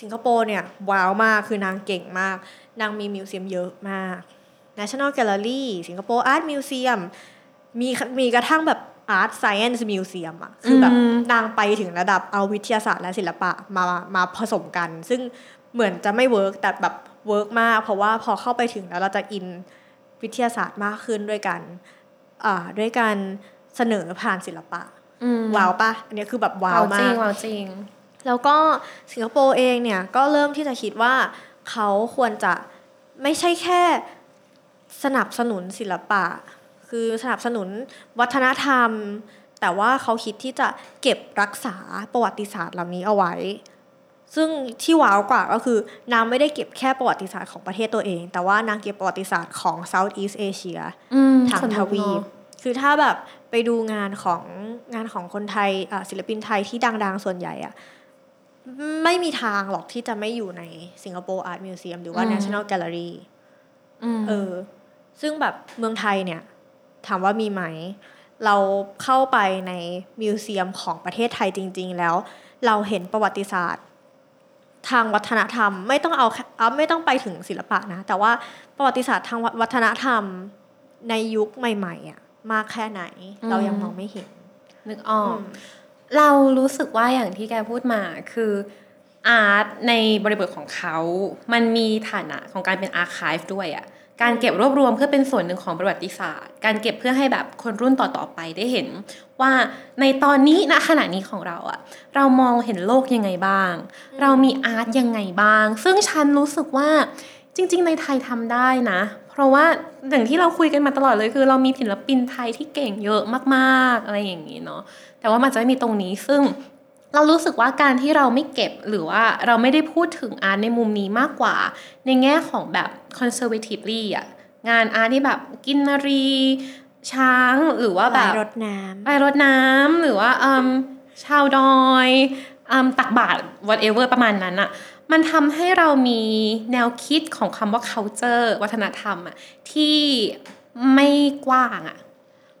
สิงคโปร์เนี่ยว้าวมากคือนางเก่งมาก นางมี museum เยอะมาก National Gallery Singapore Art Museum มีมีกระทั่งแบบ Art Science Museum อะคือแบบอืมนางไปถึงระดับเอาวิทยาศาสตร์และศิลปะมามาผสมกัน ซึ่งเหมือนจะไม่ work แต่แบบ work มาก เพราะว่าพอเข้าไปถึงแล้วเราจะอินวิทยาศาสตร์มากขึ้นด้วยกันอ่าด้วยการเสนอผ่านศิลปะอืมว้าวปะอันนี้คือแบบว้าวจมาริกงว้าวจริง แล้วก็สิงคโปร์เองเนี่ยก็เริ่มที่จะคิดว่าเขาควรจะไม่ใช่แค่สนับสนุนศิลปะ คือสนับสนุนวัฒนธรรม แต่ว่าเขาคิดที่จะเก็บรักษาประวัติศาสตร์เหล่านี้เอาไว้ ซึ่งที่ wow กว่าก็คือนางไม่ได้เก็บแค่ประวัติศาสตร์ของประเทศตัวเอง แต่ว่านางเก็บประวัติศาสตร์ของ Southeast Asia อืมทั้งขนลุกทวีปเนอะคือถ้าแบบไปดูงานของงานของคนไทยอะศิลปินไทยที่ดัง ๆ ส่วนใหญ่อะไม่มีทางหรอกที่จะไม่อยู่ใน Singapore Art Museum หรือว่า National Gallery มเออ ซึ่งแบบเมืองไทยเนี่ย ถามว่ามีไหม เราเข้าไปในมิวเซียมของประเทศไทยจริง ๆ แล้ว เราเห็นประวัติศาสตร์ ทางวัฒนธรรมไม่ต้องเอาเอาไม่ต้องไปถึงศิลปะนะ แต่ว่าประวัติศาสตร์ทางวัฒนธรรมในยุคใหม่ๆอะมากแค่ไหน เรายังมองไม่เห็น นึกออก เรารู้สึกว่าอย่างที่แกพูดมาคืออาร์ตในบริบทของเขา มันมีฐานะของการเป็น archive ด้วยอะ การเก็บรวบรวมเพื่อเป็นส่วนหนึ่งของประวัติศาสตร์ การเก็บเพื่อให้แบบคนรุ่นต่อๆไปได้เห็น ว่าในตอนนี้ณขณะนี้ของเราอะเรามองเห็นโลกยังไงบ้าง เรามี art ยังไงบ้าง ซึ่งฉันรู้สึกว่าจริง ๆ ในไทยทำได้นะ เพราะว่าอย่างที่เราคุยกันมาตลอดเลยคือ เรามีศิลปินไทยที่เก่งเยอะมาก ๆ อะไรอย่างนี้เนาะแต่ว่ามันจะไม่มีตรงนี้ซึ่ง เรารู้สึกว่าการที่เราไม่เก็บหรือว่าเราไม่ได้พูดถึงอาร์ตในมุมนี้มากกว่า ในแง่ของแบบ conservatively อะงานอาร์ตที่แบบกินนารี ช้างหรือว่าแบบรดน้ไปรดน้ำหรือว่าเอิ่มชาวดอยเอิ่มตักบาตร whatever ประมาณนั้นอะมันทำให้เรามีแนวคิดของคำว่า culture วัฒนธรรมอะที่ไม่กว้างอะ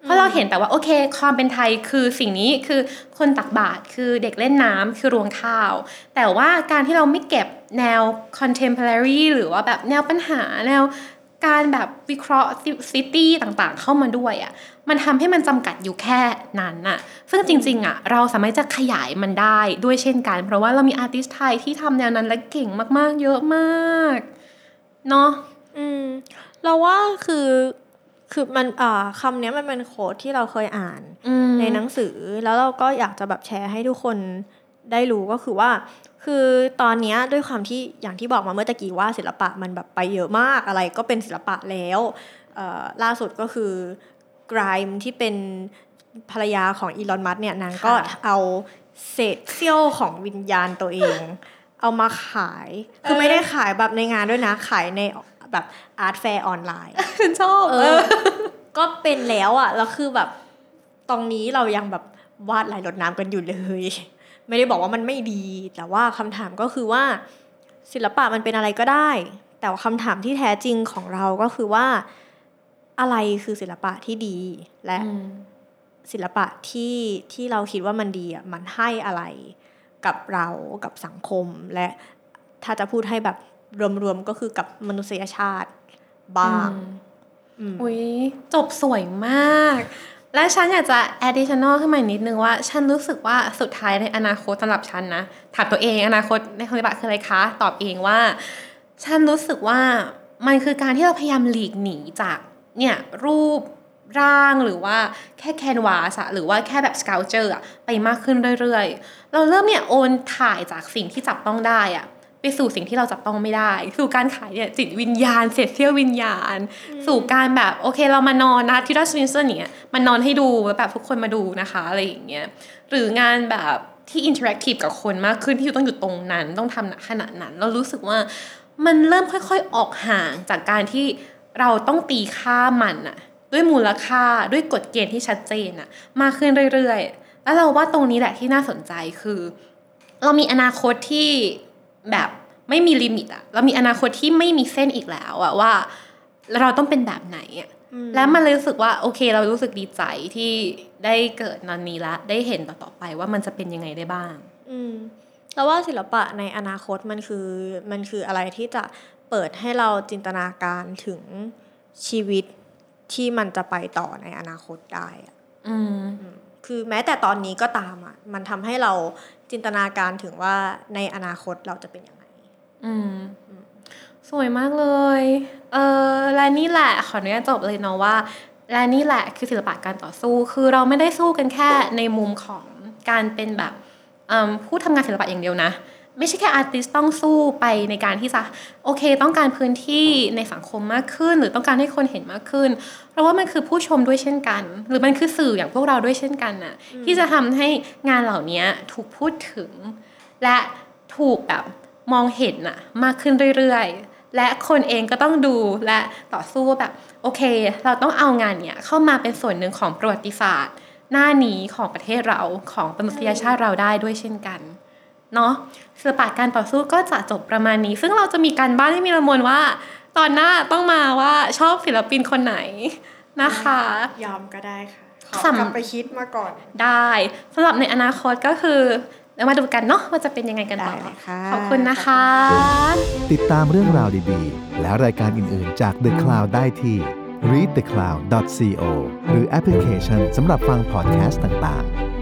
เพราะเราเห็นแต่ว่าโอเค ความเป็นไทยคือสิ่งนี้คือคนตักบาตรคือเด็กเล่นน้ำคือรวงข้าว แต่ว่าการที่เราไม่เก็บแนว contemporary หรือว่าแบบแนวปัญหาแนวการแบบวิเคราะห์ society ต่างๆ เข้ามาด้วยอะ่ะ มันทำให้มันจำกัดอยู่แค่นั้นน่ะ ซึ่งจริง ๆอะ่ะ เราสามารถจะขยายมันได้ด้วยเช่นกัน เพราะว่าเรามี artist ไทยที่ทำแนวนั้นและเก่งมากๆ เยอะมาก เนาะ อืม เราว่าคือ คือมันอ่าคำเนี้ยมันเป็นโค้ดที่เราเคยอ่านอืมในหนังสือ แล้วเราก็อยากจะแบบแชร์ให้ทุกคนได้รู้ก็คือว่า คือตอนเนี้ยด้วยความที่อย่างที่บอกมาเมื่อตะกี้ว่าศิลปะมันแบบไปเยอะมากอะไรก็เป็นศิลปะแล้วเอ่อล่าสุดก็คือกรายที่เป็นภรรยาของอีลอนมัสเนี่ยนางก็ค่ะเอาเศษเสี้ยวของวิญญาณตัวเอง เอามาขาย คือไม่ได้ขายแบบในงานด้วยนะขายใน แบบ art fair ออนไลน์ฉันชอบเออ ก็เป็นแล้วอะแล้วคือแบบ ตรงนี้เรายังแบบวาดลายรดน้ำกันอยู่เลย ไม่ได้บอกว่ามันไม่ดี แต่ว่าคำถามก็คือว่า ศิลปะมันเป็นอะไรก็ได้ แต่ว่าคำถามที่แท้จริงของเราก็คือว่า อะไรคือศิลปะที่ดี และอืมศิลปะที่ที่เราคิดว่ามันดีอะมันให้อะไรกับเรากับสังคมและถ้าจะพูดให้แบบ รวมๆก็คือกับมนุษยชาติบ้างอืมอุ้ยจบสวยมาก และฉันอยากจะ additional ขึ้นมาอีกนิดนึงว่า ฉันรู้สึกว่าสุดท้ายในอนาคตสำหรับฉันนะถามตัวเองอนาคตในคณิบัตคืออะไรคะ ตอบเองว่า ฉันรู้สึกว่ามันคือการที่เราพยายามหลีกหนีจากเนี่ยรูปร่างหรือว่าแค่ canvas อะหรือว่าแค่แบบ sculpture อะไปมากขึ้นเรื่อยๆ เราเริ่มเนี่ยโอนถ่ายจากสิ่งที่จับต้องได้อะ ไปสู่สิ่งที่เราจับต้องไม่ได้ สู่การขายเนี่ยจิตวิญญาณเศษเสี้ยววิญญาณ สู่การแบบโอเคเรามานอนนะที่รัสวินเซอร์เนี่ยมานอนให้ดูแบบทุกคนมาดูนะคะอะไรอย่างเงี้ยหรืองานแบบที่ interactive กับคนมากขึ้นที่อยู่ต้องอยู่ตรงนั้นต้องทำขณะนั้น เรารู้สึกว่ามันเริ่มค่อยๆออกห่างจากการที่เราต้องตีค่ามันอะด้วยมูลค่าด้วยกฎเกณฑ์ที่ชัดเจนอะมากขึ้นเรื่อยๆ แล้วเราว่าตรงนี้แหละที่น่าสนใจคือ เรามีอนาคตที่ แบบไม่มีลิมิตอะเรามีอนาคตที่ไม่มีเส้นอีกแล้วอะว่าเราต้องเป็นแบบไหนอะแล้วมันเลยรู้สึกว่าโอเค เรารู้สึกดีใจที่ได้เกิดนอนนี้ละ ได้เห็นต่อๆไปว่ามันจะเป็นยังไงได้บ้าง อืมแล้วว่าศิลปะในอนาคตมันคือมันคืออะไรที่จะเปิดให้เราจินตนาการถึงชีวิตที่มันจะไปต่อในอนาคตได้อะอืม คือแม้แต่ตอนนี้ก็ตามอะมันทำให้เราจินตนาการถึงว่าในอนาคตเราจะเป็นยังไงอืมสวยมากเลย เออและนี่แหละขออนุญาตจบเลยเนาะว่า และนี่แหละคือศิลปะการต่อสู้ คือเราไม่ได้สู้กันแค่ในมุมของการเป็นแบบอืมผู้ทำงานศิลปะอย่างเดียวนะ ไม่ใช่แค่อาร์ติสต้องสู้ไปในการที่จะโอเค ต้องการพื้นที่ในสังคมมากขึ้น หรือต้องการให้คนเห็นมากขึ้น เพราะว่ามันคือผู้ชมด้วยเช่นกัน หรือมันคือสื่ออย่างพวกเราด้วยเช่นกันน่ะที่จะทำให้งานเหล่านี้ถูกพูดถึง และถูกแบบมองเห็นน่ะมากขึ้นเรื่อยๆ และคนเองก็ต้องดูและต่อสู้ว่าแบบโอเค เราต้องเอางานเนี้ยเข้ามาเป็นส่วนหนึ่งของประวัติศาสตร์ หน้านี้ของประเทศเราของมนุษยชาติเราได้ด้วยเช่นกัน เนาะศิลปะการต่อสู้ก็จะจบประมาณนี้ ซึ่งเราจะมีการบ้านที่มีละมวลว่า ตอนหน้าต้องมาว่าชอบศิลปินคนไหนนะคะ ยอมก็ได้ค่ะขอสำกลับไปคิดมาก่อน ได้สำหรับในอนาคตก็คือเดี๋ยวมาดูกันเนาะว่าจะเป็นยังไงกันต่อได้เลยค่ะขอบคุณนะคะ ติดตามเรื่องราวดีๆ และรายการอื่นๆ จาก The Cloud ได้ที่ readthecloud.co หรือแอปพลิเคชันสำหรับฟังพอดแคสต์ต่างๆ